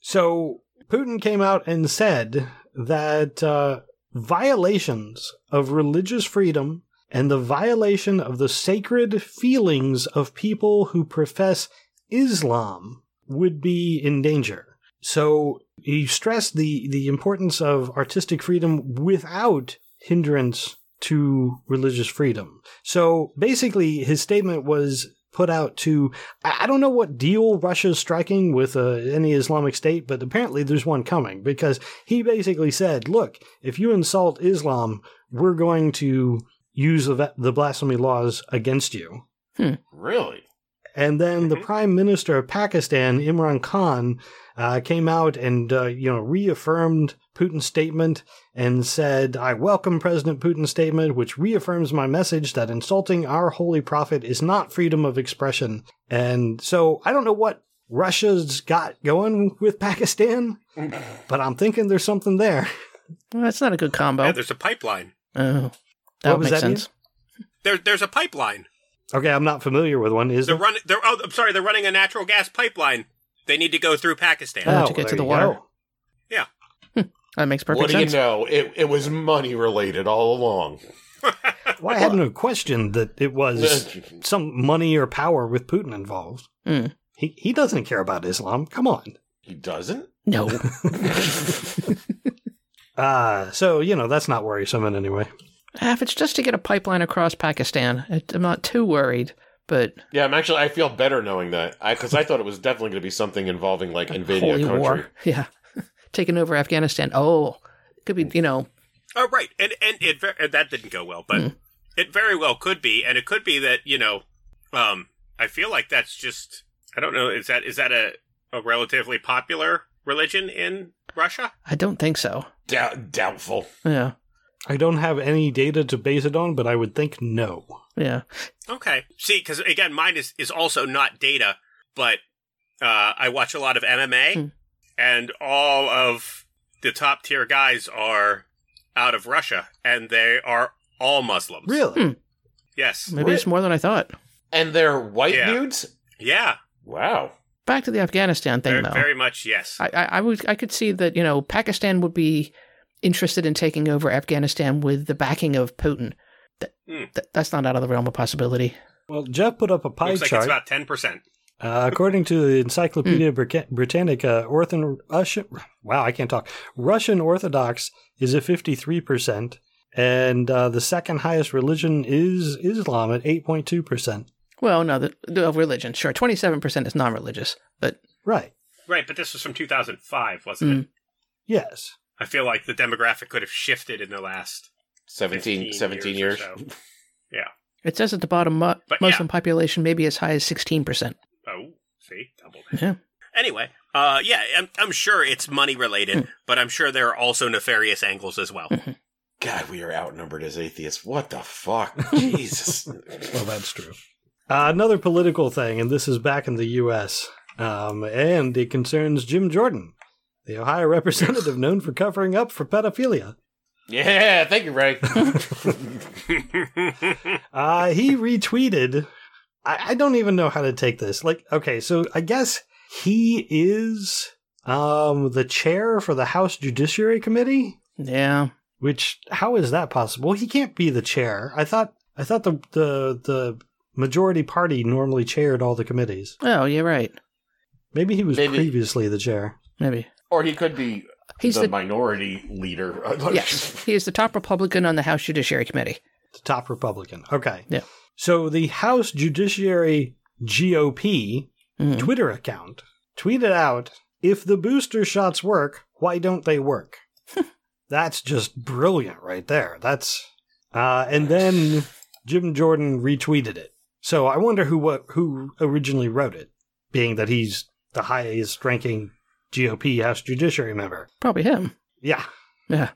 Speaker 1: So Putin came out and said that uh, violations of religious freedom and the violation of the sacred feelings of people who profess Islam would be in danger. So he stressed the, the importance of artistic freedom without hindrance to religious freedom. So basically, his statement was put out to I I don't know what deal Russia's striking with uh, any Islamic State, but apparently there's one coming because he basically said, "Look, if you insult Islam, we're going to use the, the blasphemy laws against you."
Speaker 3: Really?
Speaker 1: And then the
Speaker 4: Mhm.
Speaker 1: Prime Minister of Pakistan, Imran Khan, uh, came out and uh, you know reaffirmed Putin's statement and said, "I welcome President Putin's statement, which reaffirms my message that insulting our holy prophet is not freedom of expression." And so I don't know what Russia's got going with Pakistan, but I'm thinking there's something there.
Speaker 2: Well, that's not a good combo.
Speaker 4: Yeah, there's a pipeline.
Speaker 2: oh, that
Speaker 1: What
Speaker 2: would
Speaker 1: was that,
Speaker 2: sense.
Speaker 4: There, there's a pipeline.
Speaker 1: Okay, I'm not familiar with one. Is
Speaker 4: They're running. They're. Oh, I'm sorry. They're running a natural gas pipeline. They need to go through Pakistan.
Speaker 2: Oh, to get to the
Speaker 1: you
Speaker 2: water.
Speaker 1: go.
Speaker 2: That makes perfect
Speaker 3: what do
Speaker 2: sense.
Speaker 3: you know? It, it was money related all along.
Speaker 1: Well, I hadn't questioned that it was some money or power with Putin involved.
Speaker 2: Mm.
Speaker 1: He he doesn't care about Islam. Come on.
Speaker 3: he doesn't?
Speaker 2: No.
Speaker 1: Uh so you know that's not worrisome in any way.
Speaker 2: If it's just to get a pipeline across Pakistan, I'm not too worried. But
Speaker 3: Yeah, I'm actually. I feel better knowing that because I, thought it was definitely going to be something involving like invading
Speaker 2: holy
Speaker 3: a country.
Speaker 2: war, yeah, taking over Afghanistan. Oh, it could be. You know,
Speaker 4: Oh, right. And and it and that didn't go well, but
Speaker 2: Hmm.
Speaker 4: it very well could be, and it could be that you know, um, I feel like that's just. I don't know. Is that is that a a relatively popular religion in Russia?
Speaker 2: I don't think so.
Speaker 3: Doubt, doubtful.
Speaker 2: Yeah,
Speaker 1: I don't have any data to base it on, but I would think no.
Speaker 2: yeah.
Speaker 4: Okay. See, because again, mine is is also not data, but uh, I watch a lot of MMA,
Speaker 2: Hmm.
Speaker 4: and all of the top tier guys are out of Russia, and they are all Muslims.
Speaker 1: Really?
Speaker 2: Hmm.
Speaker 4: Yes.
Speaker 2: Maybe it's more than I thought.
Speaker 3: And they're white
Speaker 4: Yeah.
Speaker 3: dudes.
Speaker 4: Yeah.
Speaker 3: Wow.
Speaker 2: Back to the Afghanistan thing,
Speaker 4: Very,
Speaker 2: though.
Speaker 4: very much yes.
Speaker 2: I, I, I would, I could see that you know Pakistan would be interested in taking over Afghanistan with the backing of Putin. That,
Speaker 4: Hmm.
Speaker 2: that- that's not out of the realm of possibility.
Speaker 1: Well, Jeff put up a pie
Speaker 4: Looks like
Speaker 1: chart.
Speaker 4: it's about ten percent.
Speaker 1: Uh, according to the Encyclopedia Brica- Britannica, Ortho- Russian, wow, I can't talk. Russian Orthodox is at 53%, and uh, the second highest religion is Islam at 8.2%.
Speaker 2: Well, no, the, the religion, sure, twenty-seven percent is non-religious, but
Speaker 1: Right.
Speaker 4: Right, but this was from 2005, wasn't
Speaker 2: Mm.
Speaker 4: it?
Speaker 1: Yes.
Speaker 4: I feel like the demographic could have shifted in the last
Speaker 3: 17, 17
Speaker 4: years
Speaker 3: years.
Speaker 4: or so.
Speaker 2: it says at the bottom mu-
Speaker 4: But
Speaker 2: Muslim population maybe as high as sixteen percent.
Speaker 4: Oh, see, double.
Speaker 2: Yeah.
Speaker 4: Anyway, uh, yeah, I'm, I'm sure it's money related,
Speaker 2: Hmm.
Speaker 4: but I'm sure there are also nefarious angles as well.
Speaker 3: God, we are outnumbered as atheists. What the fuck? Jesus.
Speaker 1: Well, that's true. Uh, another political thing, and this is back in the U.S., um, and it concerns Jim Jordan, the Ohio representative known for covering up for pedophilia.
Speaker 3: Yeah, thank you, Ray.
Speaker 1: Uh, he retweeted. I, I don't even know how to take this. Like, okay, so I guess he is um the chair for the House Judiciary Committee.
Speaker 2: Yeah.
Speaker 1: Which how is that possible? He can't be the chair. I thought I thought the the the majority party normally chaired all the committees.
Speaker 2: Oh, you're right.
Speaker 1: Maybe he was
Speaker 3: Maybe.
Speaker 1: previously the chair.
Speaker 2: Maybe.
Speaker 3: Or he could be
Speaker 2: He's
Speaker 3: the,
Speaker 2: the,
Speaker 3: minority leader.
Speaker 2: yes. He is the top Republican on the House Judiciary Committee.
Speaker 1: The top Republican. Okay.
Speaker 2: Yeah.
Speaker 1: So the House Judiciary GOP
Speaker 2: Mhm.
Speaker 1: Twitter account tweeted out if the booster shots work, why don't they work? That's just brilliant right there. That's uh and then Jim Jordan retweeted it. So I wonder who what who originally wrote it, being that he's the highest ranking GOP House Judiciary member.
Speaker 2: Probably him.
Speaker 1: Yeah.
Speaker 2: Yeah.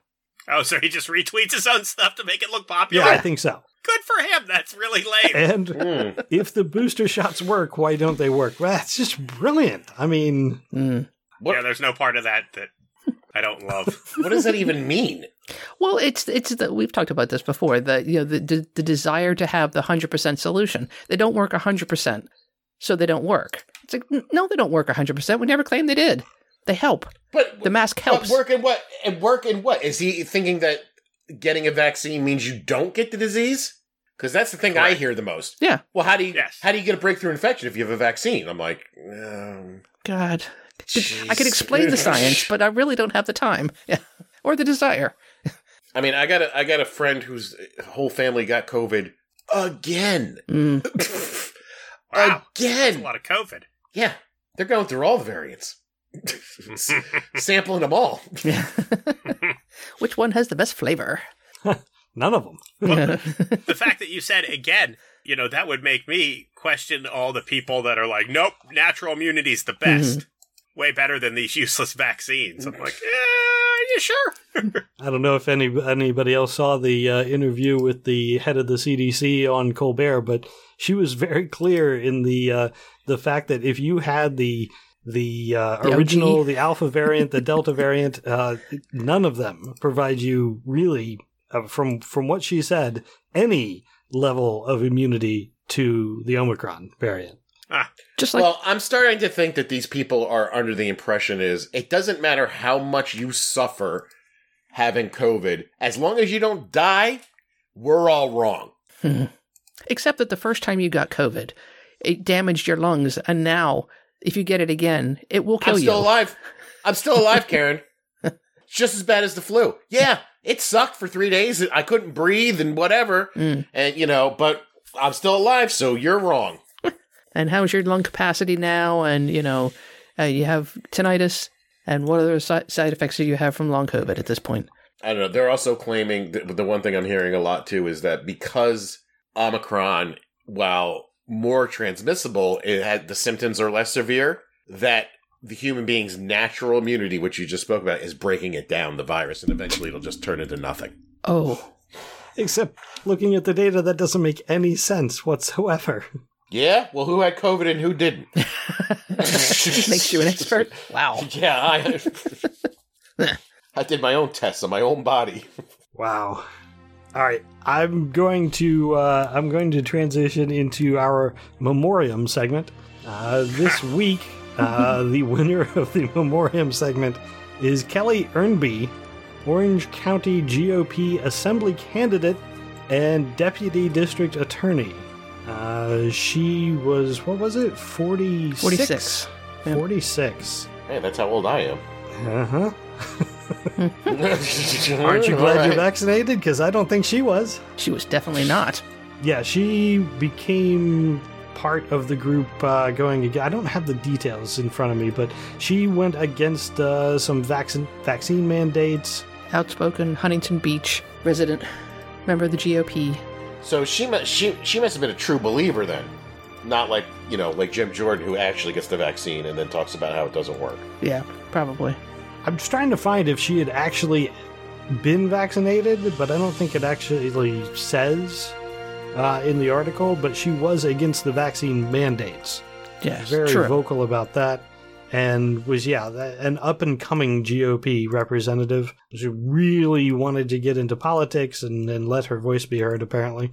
Speaker 4: oh, so he just retweets his own stuff to make it look popular.
Speaker 1: Yeah, I think so.
Speaker 4: Good for him. That's really lame.
Speaker 1: And
Speaker 3: Hmm.
Speaker 1: if the booster shots work, why don't they work? Well, that's just brilliant. I mean,
Speaker 2: Mm.
Speaker 4: Yeah, there's no part of that that I don't love.
Speaker 3: what does that even mean?
Speaker 2: Well, it's it's the, we've talked about this before. The you know the, the the desire to have the hundred percent solution. They don't work hundred percent, so they don't work. It's like no, they don't work hundred percent. We never claimed they did. They help.
Speaker 3: But
Speaker 2: The mask
Speaker 3: but
Speaker 2: helps.
Speaker 3: work in what? And work in what? Is he thinking that getting a vaccine means you don't get the disease? Because that's the thing I hear the most.
Speaker 2: Yeah.
Speaker 3: Well, how do you
Speaker 4: Yes.
Speaker 3: how do you get a breakthrough infection if you have a vaccine? I'm like, um,
Speaker 2: God, I could explain the science, but I really don't have the time. Yeah, or the desire.
Speaker 3: I mean, I got a I got a friend whose whole family got COVID again.
Speaker 2: Mm.
Speaker 4: Wow. That's a lot of COVID.
Speaker 3: Yeah, they're going through all the variants, sampling them all.
Speaker 2: Yeah. Which one has the best flavor?
Speaker 1: none of them.
Speaker 4: the fact that you said again, you know, that would make me question all the people that are like, nope, natural immunity's the best. Way better than these useless vaccines. I'm like, yeah, are you sure?
Speaker 1: I don't know if any anybody else saw the uh, interview with the head of the CDC on Colbert, but she was very clear in the uh, the fact that if you had the the, uh,
Speaker 2: The OG?
Speaker 1: original, the alpha variant, the delta variant, uh, none of them provide you really, uh, from from what she said, any level of immunity to the Omicron variant.
Speaker 2: Just like
Speaker 3: well, I'm starting to think that these people are under the impression is it doesn't matter how much you suffer having COVID, as long as you don't die, we're all wrong.
Speaker 2: Except that the first time you got COVID, it damaged your lungs, and now if you get it again, it will kill you.
Speaker 3: I'm still alive. I'm still alive, Karen. It's just as bad as the flu. Yeah, it sucked for three days. I couldn't breathe and whatever.
Speaker 2: Mm.
Speaker 3: And, you know, but I'm still alive, so you're wrong.
Speaker 2: And how's your lung capacity now? And you know, uh, you have tinnitus. And what other si- side effects do you have from long COVID at this point?
Speaker 3: I don't know. They're also claiming that the one thing I'm hearing a lot too is that because Omicron, while more transmissible, it had the symptoms are less severe. That the human being's natural immunity, which you just spoke about, is breaking it down the virus, and eventually it'll just turn into nothing.
Speaker 2: Oh,
Speaker 1: Except looking at the data, that doesn't make any sense whatsoever.
Speaker 3: Yeah. Well, who had COVID and who didn't?
Speaker 2: makes you an expert. Wow.
Speaker 3: Yeah, I. I did my own tests on my own body.
Speaker 1: Wow. All right, I'm going to uh, I'm going to transition into our memoriam segment. Uh, this week, uh, the winner of the memoriam segment is Kelly Ernby, Orange County GOP Assembly candidate and deputy district attorney. Uh, she was what was it? 46?
Speaker 2: 46. Yeah.
Speaker 1: 46.
Speaker 3: Hey, that's how old I am.
Speaker 1: Uh-huh.
Speaker 3: Aren't
Speaker 1: Aren't you glad you're vaccinated? Because I don't think she was.
Speaker 2: She was definitely not.
Speaker 1: Yeah, she became part of the group uh, going again. I don't have the details in front of me, but she went against uh, some vaccine vaccine mandates.
Speaker 2: Outspoken Huntington Beach resident, member of the GOP.
Speaker 3: So she mu- she she must have been a true believer then, not like you know like Jim Jordan who actually gets the vaccine and then talks about how it doesn't work.
Speaker 2: Yeah, probably.
Speaker 1: I'm just trying to find if she had actually been vaccinated, but I don't think it actually says uh, in the article, but she was against the vaccine mandates.
Speaker 2: Yes,
Speaker 1: Very
Speaker 2: true.
Speaker 1: vocal about that. And was, yeah, an up and coming GOP representative. She really wanted to get into politics and, and let her voice be heard, apparently.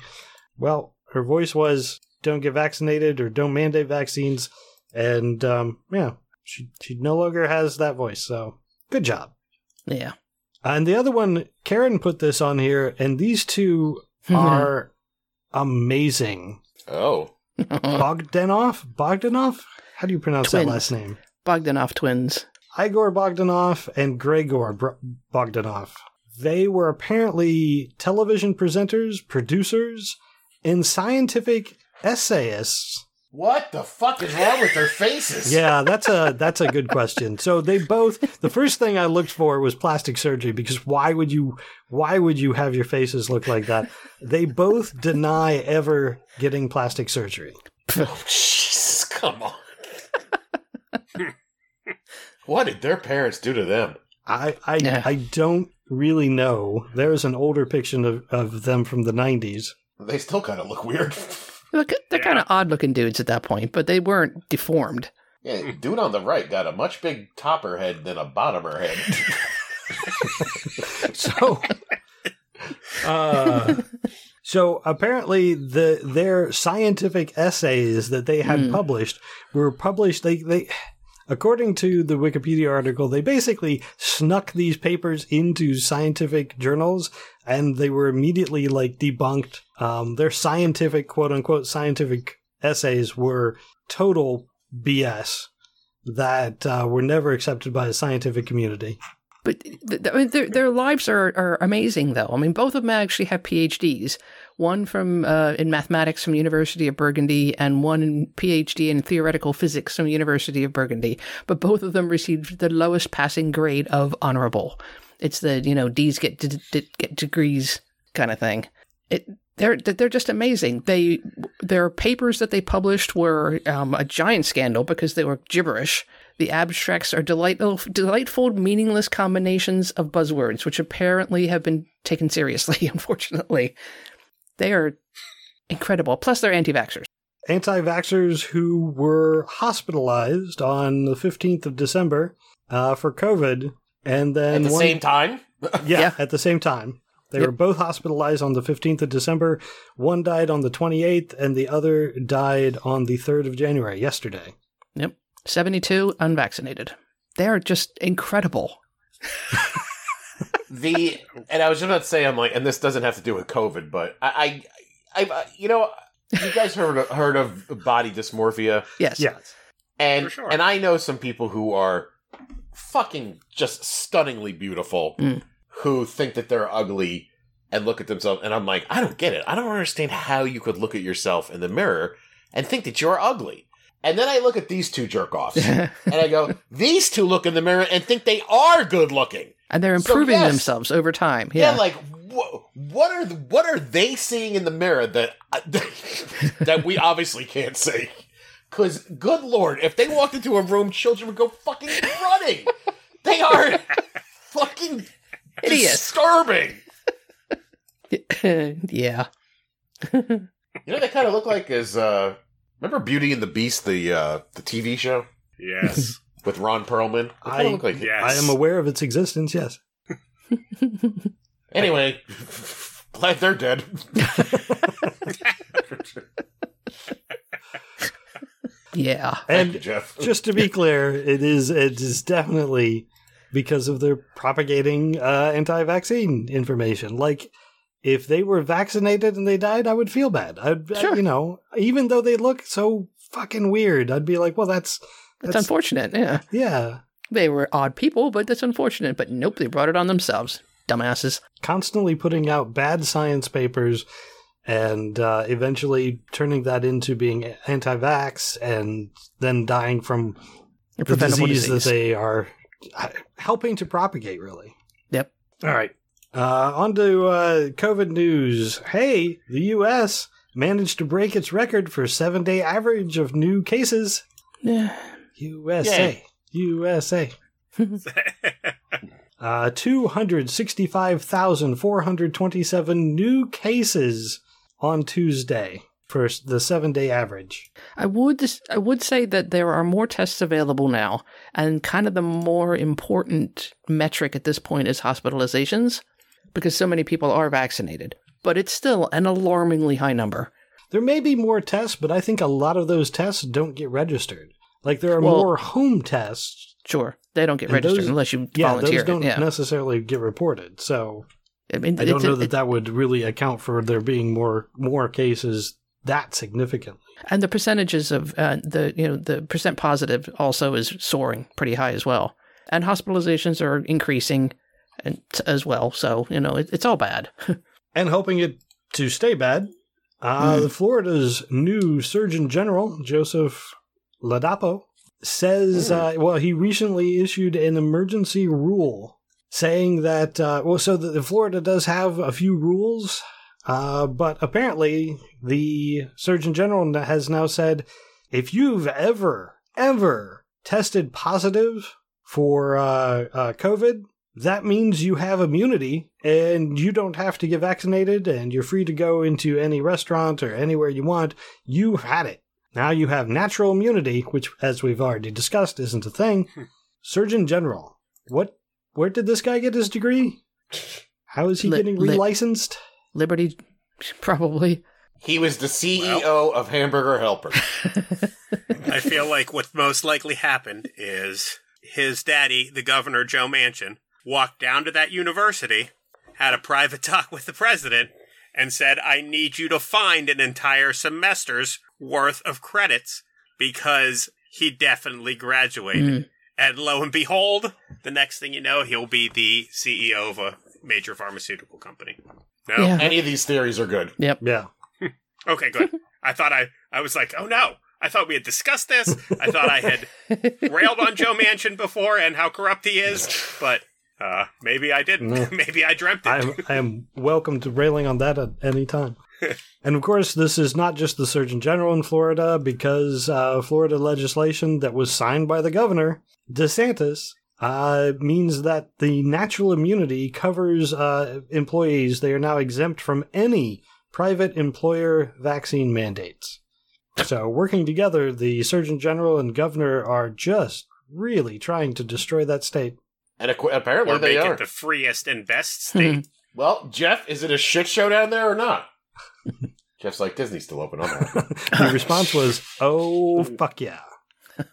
Speaker 1: Well, her voice was don't get vaccinated or don't mandate vaccines. And, um, yeah, she, she no longer has that voice. So good job.
Speaker 2: yeah.
Speaker 1: And the other one, Karen put this on here, and these two are amazing.
Speaker 3: Oh.
Speaker 1: Bogdanoff? Bogdanoff? How do you pronounce that last name?
Speaker 2: Bogdanoff twins.
Speaker 1: Igor Bogdanoff and Gregor Bogdanoff. They were apparently television presenters, producers, and scientific essayists.
Speaker 3: What the fuck is wrong with their faces?
Speaker 1: Yeah, that's a that's a good question. So they both the first thing I looked for was plastic surgery because why would you why would you have your faces look like that? They both deny ever getting plastic surgery.
Speaker 3: Oh, Jesus, come on. what did their parents do to them?
Speaker 1: I I,
Speaker 2: Yeah.
Speaker 1: I don't really know. There's an older picture of, of them from the 90s.
Speaker 3: They still kind of look weird.
Speaker 2: Look, they're
Speaker 4: Yeah.
Speaker 2: kind of odd looking dudes at that point, but they weren't deformed.
Speaker 3: yeah, dude on the right got a much big topper head than a bottomer head.
Speaker 1: So uh so apparently the their scientific essays that they had
Speaker 2: Hmm.
Speaker 1: published were published they they according to the Wikipedia article they basically snuck these papers into scientific journals and they were immediately like debunked um their scientific quote unquote scientific essays were total BS that uh, were never accepted by the scientific community.
Speaker 2: But I mean, their, their lives are, are amazing, though. I mean, both of them actually have PhDs. One from uh, in mathematics from University of Burgundy, and one in PhD in theoretical physics from University of Burgundy. But both of them received the lowest passing grade of honorable. It's the you know D's get d- d- get degrees kind of thing. It they're they're just amazing. They their papers that they published were um, a giant scandal because they were gibberish. The abstracts are delightful, delightful, meaningless combinations of buzzwords, which apparently have been taken seriously. Unfortunately, they are incredible. Plus, they're anti-vaxxers.
Speaker 1: anti vaxxers who were hospitalized on the 15th of December uh, for COVID. And then
Speaker 3: At the
Speaker 1: one,
Speaker 3: same time?
Speaker 1: yeah,
Speaker 2: Yeah.
Speaker 1: at the same time. They
Speaker 2: Yep.
Speaker 1: were both hospitalized on the 15th of December. One died on the 28th, and the other died on the 3rd of January, yesterday.
Speaker 2: Yep, seventy-two unvaccinated. They are just incredible.
Speaker 3: the and I was just about to say I'm like, and this doesn't have to do with COVID, but I, I, I you know, you guys heard of, heard of body dysmorphia,
Speaker 2: Yes.
Speaker 1: Yes.
Speaker 3: and
Speaker 4: For sure.
Speaker 3: and I know some people who are fucking just stunningly beautiful
Speaker 2: Mm.
Speaker 3: who think that they're ugly and look at themselves, and I'm like, I don't get it. I don't understand how you could look at yourself in the mirror and think that you're ugly. And then I look at these two jerk offs, and I go, these two look in the mirror and think they are good looking.
Speaker 2: And they're
Speaker 3: So,
Speaker 2: improving
Speaker 3: yes.
Speaker 2: themselves over time.
Speaker 3: Yeah,
Speaker 2: Yeah.
Speaker 3: like wh- what are the, what are they seeing in the mirror that that we obviously can't see? Because good lord, if they walked into a room, children would go fucking running. They are fucking
Speaker 2: Hideous.
Speaker 3: disturbing.
Speaker 2: yeah.
Speaker 3: You know, they kind of look like as uh, remember Beauty and the Beast, the uh, the TV show
Speaker 4: Yes.
Speaker 3: With Ron Perlman.
Speaker 1: I-
Speaker 3: look like
Speaker 4: yes.
Speaker 1: I am aware of its existence, yes.
Speaker 3: Anyway, glad they're dead.
Speaker 2: Yeah.
Speaker 3: Thank
Speaker 1: And
Speaker 3: you, Jeff.
Speaker 1: just to be clear, it is it is definitely because of their propagating uh, anti-vaccine information. Like, if they were vaccinated and they died, I would feel bad. I'd, I-
Speaker 2: Sure.
Speaker 1: you know, even though they look so fucking weird, I'd be like, well, that's
Speaker 2: That's,
Speaker 1: That's-
Speaker 2: unfortunate. Yeah.
Speaker 1: yeah.
Speaker 2: They were odd people, but that's unfortunate. But nope, they brought it on themselves. Dumbasses.
Speaker 1: Constantly putting out bad science papers and uh, eventually turning that into being anti-vax and then dying from
Speaker 2: A
Speaker 1: the
Speaker 2: preventable
Speaker 1: disease,
Speaker 2: disease.
Speaker 1: that they are uh, helping to propagate, really.
Speaker 2: Yep.
Speaker 1: All right. Uh, on to uh, COVID news. Hey, the U.S. managed to break its record for seven day average of new cases.
Speaker 2: Yeah.
Speaker 1: USA. USA. Uh, 265,427 new cases on Tuesday for the seven day average.
Speaker 2: I would I would say that there are more tests available now, and kind of the more important metric at this point is hospitalizations, because so many people are vaccinated. But it's still an alarmingly high number.
Speaker 1: There may be more tests, but I think a lot of those tests don't get registered. Like there are
Speaker 2: Well-
Speaker 1: more home tests.
Speaker 2: Sure, they don't get registered
Speaker 1: those-
Speaker 2: unless you
Speaker 1: Yeah,
Speaker 2: volunteer.
Speaker 1: those don't
Speaker 2: yeah,
Speaker 1: necessarily get reported. So
Speaker 2: I mean,
Speaker 1: I don't know that
Speaker 2: it-
Speaker 1: that would really account for there being more more cases that significantly.
Speaker 2: and the percentages of uh, the you know the percent positive also is soaring pretty high as well, and hospitalizations are increasing, and as well. So you know it, it's all bad.
Speaker 1: and hoping it to stay bad. Uh,
Speaker 2: Mm.
Speaker 1: the Florida's new Surgeon General, Joseph Ladapo, says, uh, well, he recently issued an emergency rule saying that, uh, well, so the, the Florida does have a few rules, uh, but apparently the Surgeon General has now said if you've ever, ever tested positive for uh, uh, COVID, that means you have immunity and you don't have to get vaccinated and you're free to go into any restaurant or anywhere you want. You've had it. Now you have natural immunity, which, as we've already discussed, isn't a thing. Hmm. Surgeon General. What? Where did this guy get his degree? How is he
Speaker 2: Li-
Speaker 1: getting
Speaker 2: li-
Speaker 1: relicensed?
Speaker 2: Liberty, probably.
Speaker 3: He was the CEO of Hamburger Helper.
Speaker 4: I feel like what most likely happened is his daddy, the governor Joe Manchin, walked down to that university, had a private talk with the president, and said, I need you to find an entire semester's worth of credits because he definitely graduated. And lo and behold, the next thing you know, he'll be the CEO of a major pharmaceutical company. No?
Speaker 2: Yeah.
Speaker 3: Any of these theories are good.
Speaker 2: Yep.
Speaker 1: Yeah.
Speaker 4: Okay, good. I thought I, I was like, oh no. I thought we had discussed this. I thought I had railed on Joe Manchin before and how corrupt he is, but uh, maybe I didn't.
Speaker 1: No.
Speaker 4: maybe I dreamt it.
Speaker 1: I am, I am welcome to railing on that at any time. And of course, this is not just the Surgeon General in Florida, because uh, Florida legislation that was signed by the governor, DeSantis, uh, means that the natural immunity covers uh, employees. They are now exempt from any private employer vaccine mandates. So, working together, the Surgeon General and governor are just really trying to destroy that state.
Speaker 3: And ac- apparently
Speaker 4: or
Speaker 3: they
Speaker 4: make
Speaker 3: are.
Speaker 4: it the freest and best state.
Speaker 3: Well, Jeff, is it a shit show down there or not? Jeff's like, Disney's still open. I'm.
Speaker 1: The response was, "Oh fuck yeah!"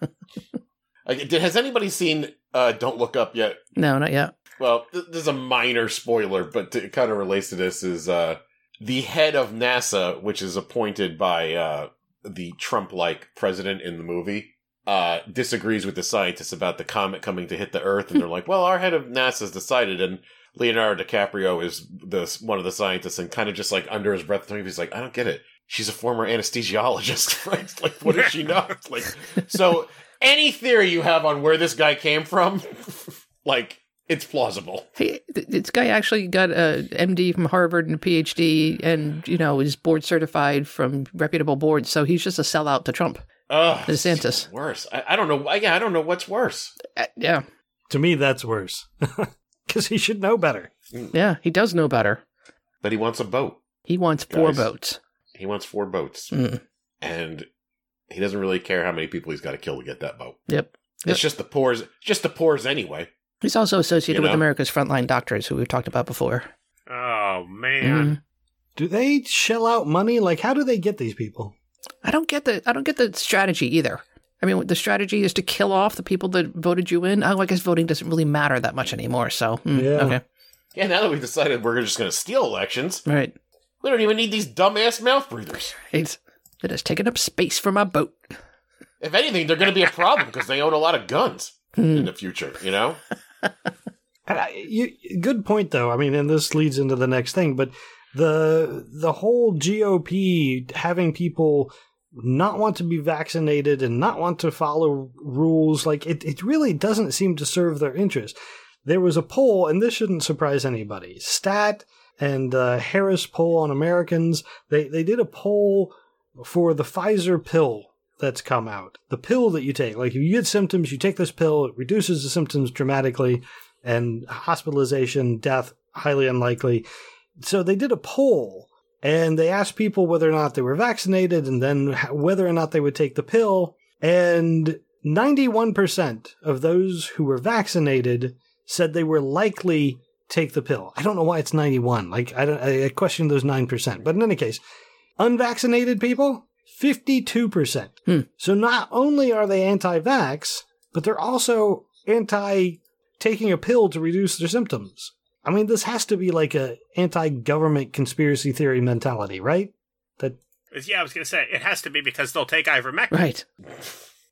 Speaker 3: Like, did- has anybody seen uh, Don't Look Up yet?
Speaker 2: No, not yet.
Speaker 3: Well, th- there's a minor spoiler, but it kind of relates to this. Is uh, the head of NASA, which is appointed by uh, the Trump-like president in the movie, uh, disagrees with the scientists about the comet coming to hit the Earth, and they're like, "Well, our head of NASA's decided." And Leonardo DiCaprio is the one of the scientists, and kind of just like under his breath, he's like, "I don't get it. She's a former anesthesiologist, right? Like, what does she know?" Like, so any theory you have on where this guy came from, like, it's plausible.
Speaker 2: Hey, this guy actually got a MD from Harvard and a PhD, and you know is board certified from reputable boards. So he's just a sellout to Trump.
Speaker 3: Ugh,
Speaker 2: DeSantis.
Speaker 3: worse. I, I don't know. I, yeah, I don't know what's worse.
Speaker 2: Uh, yeah,
Speaker 1: To me, that's worse because he should know better.
Speaker 2: Yeah, he does know better.
Speaker 3: But he wants a boat.
Speaker 2: He wants four
Speaker 3: Guys.
Speaker 2: boats.
Speaker 3: He wants four boats,
Speaker 2: Mm.
Speaker 3: and he doesn't really care how many people he's got to kill to get that boat.
Speaker 2: Yep. Yep.
Speaker 3: It's just the poors. Just the poors anyway.
Speaker 2: He's also associated
Speaker 3: You
Speaker 2: with? America's frontline doctors, who we've talked about before.
Speaker 4: Oh man.
Speaker 2: Mhm.
Speaker 1: Do they shell out money? Like, how do they get these people?
Speaker 2: I don't get the I don't get the strategy either. I mean, the strategy is to kill off the people that voted you in. Oh, I guess voting doesn't really matter that much anymore. So, mm,
Speaker 1: Yeah.
Speaker 2: okay,
Speaker 3: Yeah. Now that we've decided we're just going to steal elections,
Speaker 2: right.
Speaker 3: we don't even need these dumbass mouth breathers.
Speaker 2: It's it has taken up space for my boat.
Speaker 3: If anything, they're going to be a problem because they own a lot of guns
Speaker 2: Hmm.
Speaker 3: in the future. You know.
Speaker 1: And I, you, good point, though. I mean, and this leads into the next thing, but the the whole GOP having people not want to be vaccinated and not want to follow rules, like it, it really doesn't seem to serve their interest. There was a poll, and this shouldn't surprise anybody. STAT and uh, Harris poll on Americans. They they did a poll for the Pfizer pill that's come out. The pill that you take, like if you get symptoms, you take this pill, it reduces the symptoms dramatically and hospitalization, death, highly unlikely. So they did a poll and they asked people whether or not they were vaccinated and then whether or not they would take the pill. And 91% of those who were vaccinated said they were likely take the pill. I don't know why it's 91. Like I don't, I question those 9%. But in any case, unvaccinated people 52%.
Speaker 2: Hmm.
Speaker 1: So not only are they anti-vax, but they're also anti taking a pill to reduce their symptoms. I mean, this has to be like a anti-government conspiracy theory mentality, right? That
Speaker 4: Yeah, I was going to say, it has to be because they'll take ivermectin.
Speaker 2: Right.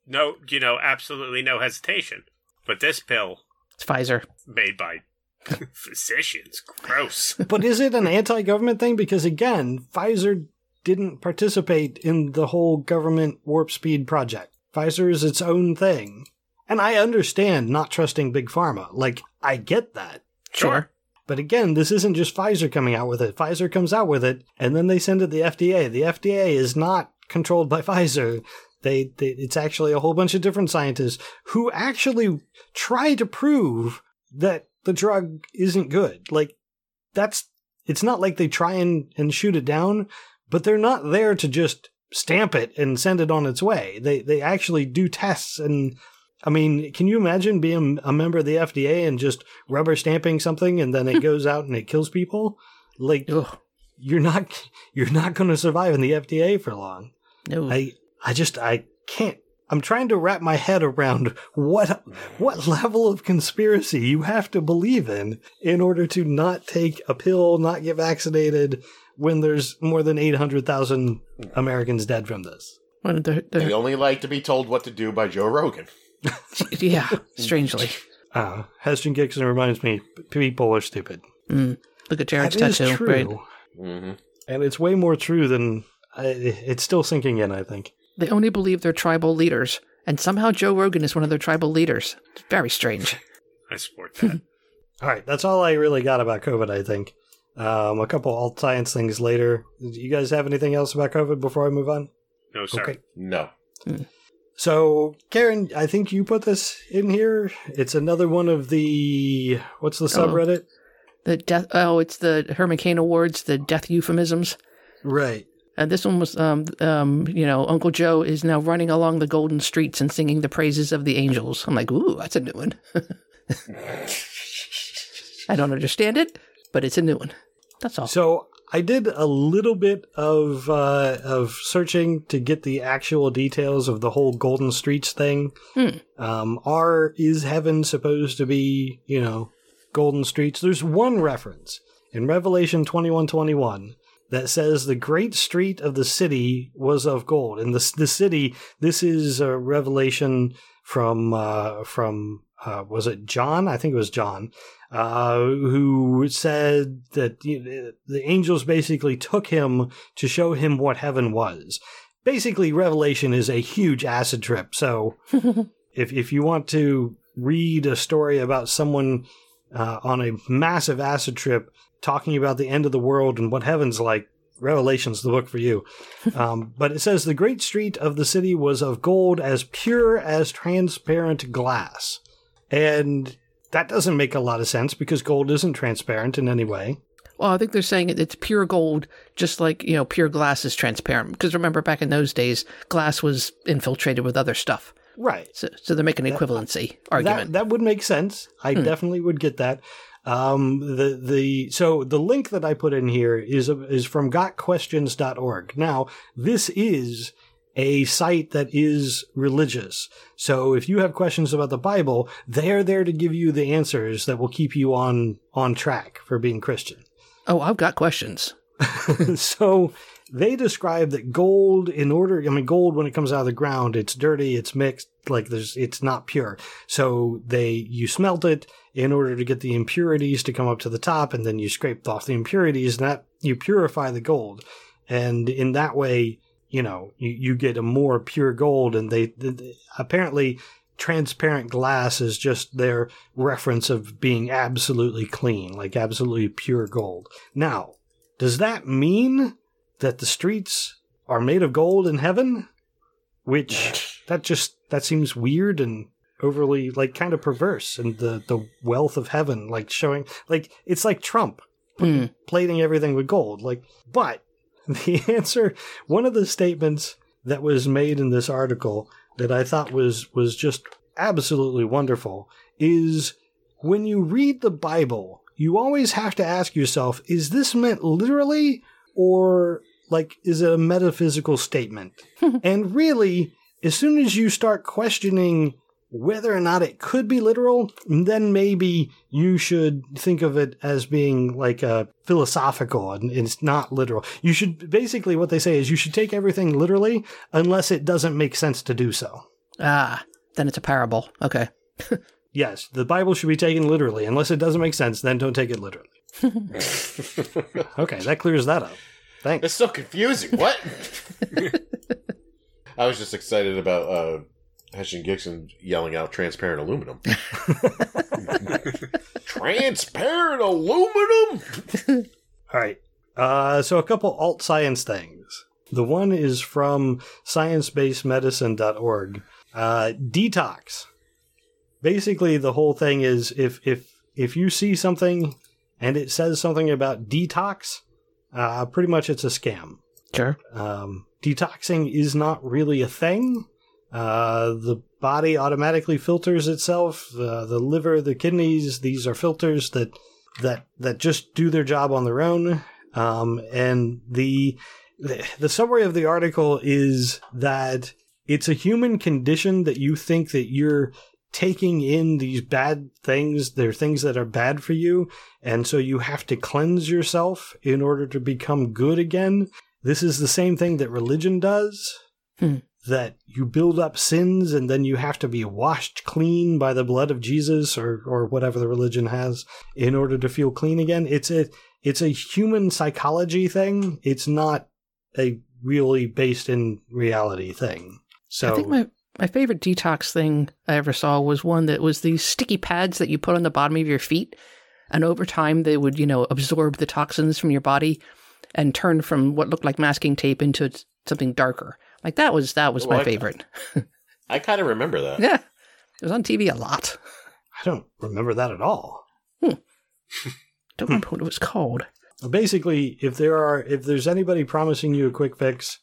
Speaker 4: No, you know, absolutely no hesitation. But this pill,
Speaker 2: It's Pfizer.
Speaker 4: made by physicians, gross.
Speaker 1: but is it an anti-government thing? Because again, Pfizer didn't participate in the whole government warp speed project. Pfizer is its own thing. And I understand not trusting big pharma. Like, I get that.
Speaker 2: Sure.
Speaker 1: But again, this isn't just Pfizer coming out with it. Pfizer comes out with it, and then they send it to the FDA. The FDA is not controlled by Pfizer. They, they, it's actually a whole bunch of different scientists who actually try to prove that the drug isn't good. Like, that's, it's not like they try and, and shoot it down, but they're not there to just stamp it and send it on its way. They, they actually do tests and, I mean, can you imagine being a member of the FDA and just rubber stamping something and then it goes out and it kills people? Like,
Speaker 2: Ugh.
Speaker 1: you're not, you're not going to survive in the FDA for long.
Speaker 2: No.
Speaker 1: I I just I can't I'm trying to wrap my head around what what level of conspiracy you have to believe in in order to not take a pill, not get vaccinated when there's more than 800,000 Americans dead from this.
Speaker 2: Well, they're-
Speaker 3: They
Speaker 2: they're-
Speaker 3: only like to be told what to do by Joe Rogan.
Speaker 2: yeah, strangely.
Speaker 1: Uh, Heston Gixon reminds me people are stupid.
Speaker 2: Mm. Look at Jared's
Speaker 1: That is
Speaker 2: tattoo.
Speaker 1: true.
Speaker 2: Right.
Speaker 3: hmm
Speaker 1: And it's way more true than I, it's still sinking in, I think.
Speaker 2: They only believe they're tribal leaders, and somehow Joe Rogan is one of their tribal leaders. It's very strange.
Speaker 4: I support that.
Speaker 1: All right, that's all I really got about COVID, I think. Um, a couple alt science things later. Do you guys have anything else about COVID before I move on?
Speaker 4: No, sir.
Speaker 1: Okay.
Speaker 3: No.
Speaker 1: So, Karen, I think you put this in here. It's another one of the what's the subreddit?
Speaker 2: The death. Oh, it's the Herman Cain Awards, the death euphemisms.
Speaker 1: Right.
Speaker 2: And this one was, um, um, you know, Uncle Joe is now running along the golden streets and singing the praises of the angels. I'm like, ooh, that's a new one. I don't understand it, but it's a new one. That's all.
Speaker 1: So I did a little bit of uh, of searching to get the actual details of the whole Golden Streets thing.
Speaker 2: Hmm.
Speaker 1: Um, are is heaven supposed to be you know golden streets? There's one reference in Revelation twenty one twenty one that says the great street of the city was of gold. And the the city. This is a revelation from uh, from uh, was it John? I think it was John uh, who said that you know, the angels basically took him to show him what heaven was. Basically, Revelation is a huge acid trip. So, if if you want to read a story about someone uh, on a massive acid trip talking about the end of the world and what heaven's like, Revelation's the book for you. um, but it says the great street of the city was of gold, as pure as transparent glass, and that doesn't make a lot of sense because gold isn't transparent in any way.
Speaker 2: Well, I think they're saying it's pure gold, just like, you know, pure glass is transparent. Because remember, back in those days, glass was infiltrated with other stuff.
Speaker 1: Right.
Speaker 2: So, so they're making an equivalency argument.
Speaker 1: That that would make sense. I definitely would get that. Um, the the so the link that I put in here is is from gotquestions.org. Now, this is a site that is religious. So if you have questions about the Bible, they're there to give you the answers that will keep you on on track for being Christian.
Speaker 2: oh, I've got questions.
Speaker 1: so they describe that gold in order i mean gold when it comes out of the ground it's dirty it's mixed like there's it's not pure. So they you smelt it in order to get the impurities to come up to the top and then you scrape off the impurities and that you purify the gold. And in that way you know you, you get a more pure gold and they, they apparently transparent glass is just their reference of being absolutely clean like absolutely pure gold. Now does that mean that the streets are made of gold in heaven? Which that just that seems weird and overly like kind of perverse and the the wealth of heaven like showing like it's like Trump
Speaker 2: Hmm.
Speaker 1: plating everything with gold like but the answer, one of the statements that was made in this article that I thought was was just absolutely wonderful is when you read the Bible, you always have to ask yourself, is this meant literally or like is it a metaphysical statement? and really, as soon as you start questioning whether or not it could be literal, then maybe you should think of it as being like a philosophical and it's not literal. You should basically what they say is you should take everything literally unless it doesn't make sense to do so.
Speaker 2: Ah, then it's a parable. Okay.
Speaker 1: Yes, the Bible should be taken literally. Unless it doesn't make sense, then don't take it literally. okay, that clears that up. Thanks.
Speaker 3: It's so confusing. What? I was just excited about uh, Hessian Gixon yelling out transparent aluminum. transparent aluminum?
Speaker 1: All right. Uh, so a couple alt science things. The one is from sciencebasedmedicine.org. Uh, detox. Basically, the whole thing is if if if you see something and it says something about detox, uh, pretty much it's a scam.
Speaker 2: Sure.
Speaker 1: Um, detoxing is not really a thing. Uh, the body automatically filters itself. Uh, the liver, the kidneys, these are filters that that that just do their job on their own. Um, and the the summary of the article is that it's a human condition that you think that you're taking in these bad things. They're things that are bad for you. And so you have to cleanse yourself in order to become good again. This is the same thing that religion does.
Speaker 2: Hmm.
Speaker 1: That you build up sins and then you have to be washed clean by the blood of Jesus or, or whatever the religion has in order to feel clean again. It's a it's a human psychology thing. It's not a really based in reality thing. So
Speaker 2: I think my my favorite detox thing I ever saw was one that was these sticky pads that you put on the bottom of your feet, and over time they would you know absorb the toxins from your body and turn from what looked like masking tape into something darker. Like that was that was
Speaker 3: Oh,
Speaker 2: my
Speaker 3: I-
Speaker 2: favorite.
Speaker 3: I kind of remember that.
Speaker 2: Yeah, it was on TV a lot.
Speaker 1: I don't remember that at all. Hmm.
Speaker 2: Don't remember what it was called.
Speaker 1: Basically, if there are if there's anybody promising you a quick fix,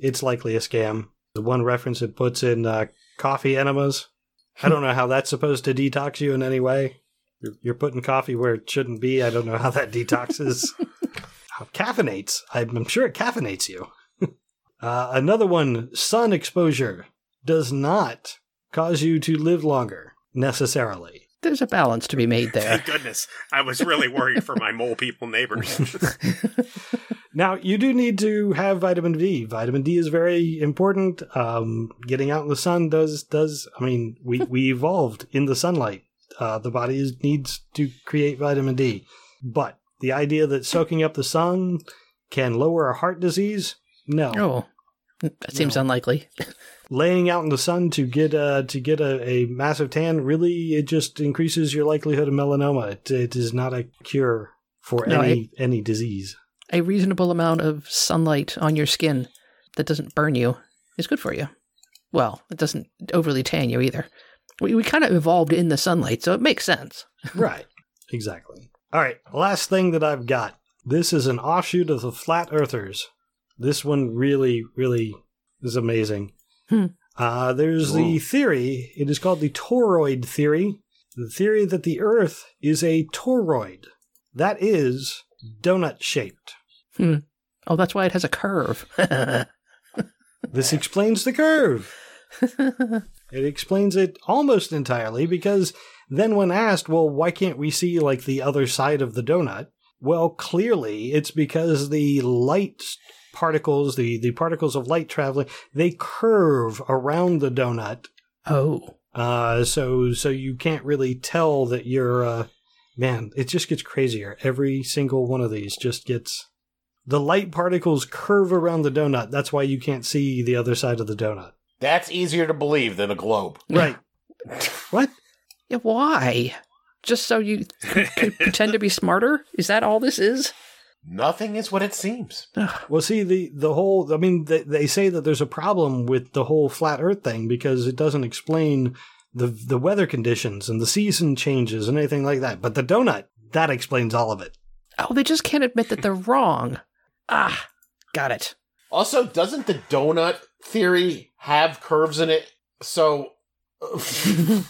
Speaker 1: it's likely a scam. The one reference it puts in uh, coffee enemas. I don't know how that's supposed to detox you in any way. You're, you're putting coffee where it shouldn't be. I don't know how that detoxes. How caffeinates. I'm, I'm sure it caffeinates you. uh, another one: sun exposure does not cause you to live longer necessarily.
Speaker 2: There's a balance to be made there.
Speaker 4: Thank goodness. I was really worried for my mole people neighbors.
Speaker 1: Now, you do need to have vitamin D. Vitamin D is very important. Um, getting out in the sun does does. I mean, we we evolved in the sunlight. Uh, the body is, needs to create vitamin D, but the idea that soaking up the sun can lower a heart disease, no.
Speaker 2: oh, that seems
Speaker 1: No.
Speaker 2: unlikely.
Speaker 1: Laying out in the sun to get a to get a, a massive tan really it just increases your likelihood of melanoma. It, it is not a cure for
Speaker 2: No,
Speaker 1: any any disease.
Speaker 2: A reasonable amount of sunlight on your skin that doesn't burn you is good for you. Well, it doesn't overly tan you either. We, we kind of evolved in the sunlight, so it makes sense.
Speaker 1: right. Exactly. All right. Last thing that I've got. This is an offshoot of the Flat Earthers. This one really, really is amazing.
Speaker 2: Hmm.
Speaker 1: Uh, there's the theory. It is called the toroid theory. The theory that the Earth is a toroid. That is donut shaped.
Speaker 2: Oh, that's why it has a curve.
Speaker 1: This explains the curve. It explains it almost entirely because then, when asked, well, why can't we see like the other side of the donut? Well, clearly it's because the light particles, the, the particles of light traveling, they curve around the donut.
Speaker 2: oh,
Speaker 1: Uh, so, so you can't really tell that you're, uh, man, it just gets crazier. Every single one of these just gets, the light particles curve around the donut. That's why you can't see the other side of the donut.
Speaker 3: That's easier to believe than a globe.
Speaker 1: Right. what?
Speaker 2: yeah. Why? Just so you could, could pretend to be smarter? Is that all this is?
Speaker 3: Nothing is what it seems.
Speaker 1: Well, see the the whole. I mean, they, they say that there's a problem with the whole flat Earth thing because it doesn't explain the the weather conditions and the season changes and anything like that. But the donut that explains all of it.
Speaker 2: Oh, they just can't admit that they're wrong. Ah, Got it.
Speaker 3: Also, doesn't the donut theory have curves in it? So,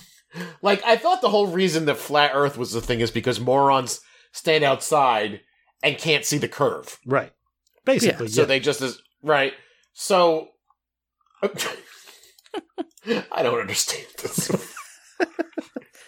Speaker 3: like, I thought the whole reason that flat Earth was the thing is because morons stand outside and can't see the curve.
Speaker 1: Right. Basically,
Speaker 3: So
Speaker 1: yeah.
Speaker 3: they just is right. So I don't understand this.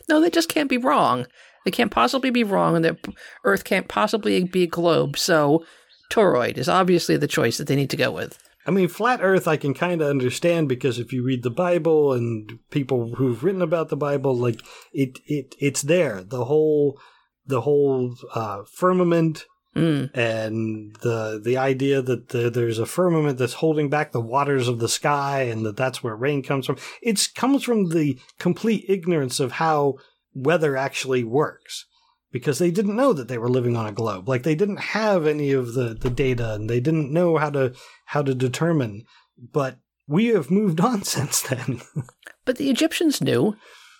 Speaker 2: No, they just can't be wrong. They can't possibly be wrong, and the Earth can't possibly be a globe. So, toroid is obviously the choice that they need to go with.
Speaker 1: I mean, flat Earth, I can kind of understand because if you read the Bible and people who've written about the Bible, like it, it, it's there. The whole, the whole uh, firmament
Speaker 2: Mm.
Speaker 1: and the the idea that the, there's a firmament that's holding back the waters of the sky and that that's where rain comes from. It comes from the complete ignorance of how weather actually works. Because they didn't know that they were living on a globe. Like they didn't have any of the, the data and they didn't know how to how to determine. But we have moved on since then.
Speaker 2: But the Egyptians knew.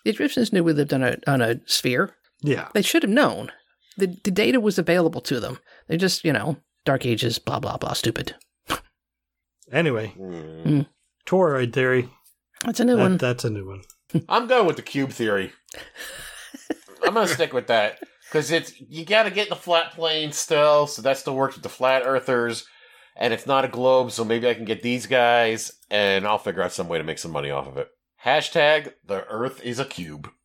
Speaker 2: The Egyptians knew we lived on a on a sphere.
Speaker 1: yeah.
Speaker 2: They should have known. The the data was available to them. They just, you know, Dark Ages, blah blah blah, stupid.
Speaker 1: Anyway,
Speaker 3: Hmm.
Speaker 1: toroid theory.
Speaker 2: That's a new
Speaker 1: That-
Speaker 2: one.
Speaker 1: that's a new one.
Speaker 3: I'm going with the cube theory. I'm gonna stick with that because it's you got to get the flat plane still, so that still works with the flat earthers, and it's not a globe, so maybe I can get these guys, and I'll figure out some way to make some money off of it. Hashtag the Earth is a cube.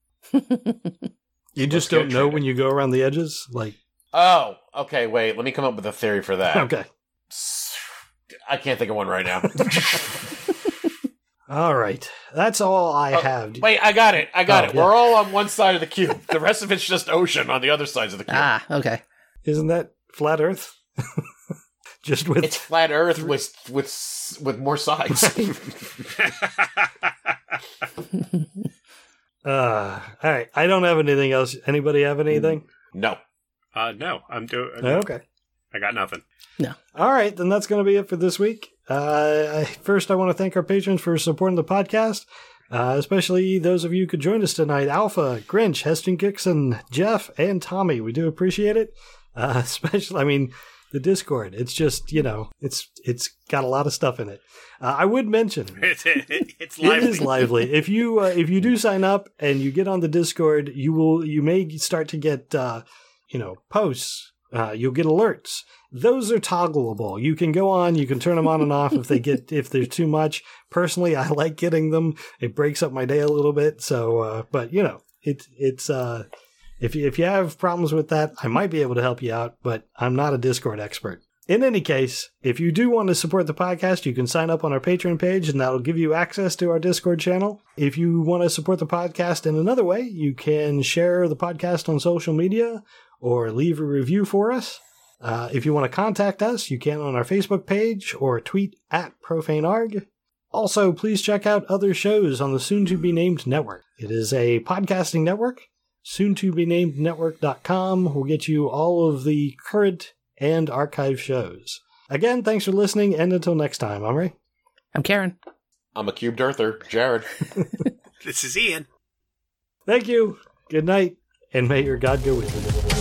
Speaker 1: You just
Speaker 3: get
Speaker 1: don't know when you go around the edges. Like
Speaker 3: Oh, okay. Wait, let me come up with a theory for that.
Speaker 1: okay.
Speaker 3: I can't think of one right now.
Speaker 1: All right. That's all I
Speaker 3: Oh,
Speaker 1: have.
Speaker 3: Wait, I got it. I got
Speaker 1: Oh,
Speaker 3: it.
Speaker 1: yeah.
Speaker 3: We're all on one side of the cube. The rest of it's just ocean on the other sides of the cube.
Speaker 2: ah, okay.
Speaker 1: Isn't that flat Earth? Just with
Speaker 3: It's flat Earth with with with more sides.
Speaker 1: uh all right. I don't have anything else. Anybody have anything?
Speaker 3: no.
Speaker 4: uh, no, I'm doing.
Speaker 1: Okay.
Speaker 4: I got nothing. No.
Speaker 1: All right, then that's going to be it for this week. Uh, first, I want to thank our patrons for supporting the podcast, uh, especially those of you who could join us tonight Alpha, Grinch, Heston Gixon, Jeff, and Tommy. We do appreciate it. Uh, especially, I mean, the Discord. It's just, you know, it's it's got a lot of stuff in it. Uh, I would mention
Speaker 4: It's, it's lively.
Speaker 1: is lively. If you uh, if you do sign up and you get on the Discord, you will you may start to get uh, you know posts. Uh, you'll get alerts. Those are toggleable. You can go on. You can turn them on and off if they get if there's too much. Personally, I like getting them. It breaks up my day a little bit. So, uh, but you know, it's it's uh, if you, if you have problems with that, I might be able to help you out. But I'm not a Discord expert. In any case, if you do want to support the podcast, you can sign up on our Patreon page and that'll give you access to our Discord channel. If you want to support the podcast in another way, you can share the podcast on social media or leave a review for us. Uh, if you want to contact us, you can on our Facebook page or tweet at profanearg. Also, please check out other shows on the soon to be named network. It is a podcasting network. Soon to be named network.com will get you all of the current and archive shows. Again, thanks for listening, and until next time, I'm Ray.
Speaker 2: I'm Karen.
Speaker 3: I'm a cubed earther, Jared.
Speaker 4: This is Ian.
Speaker 1: Thank you, good night, and may your God go with you.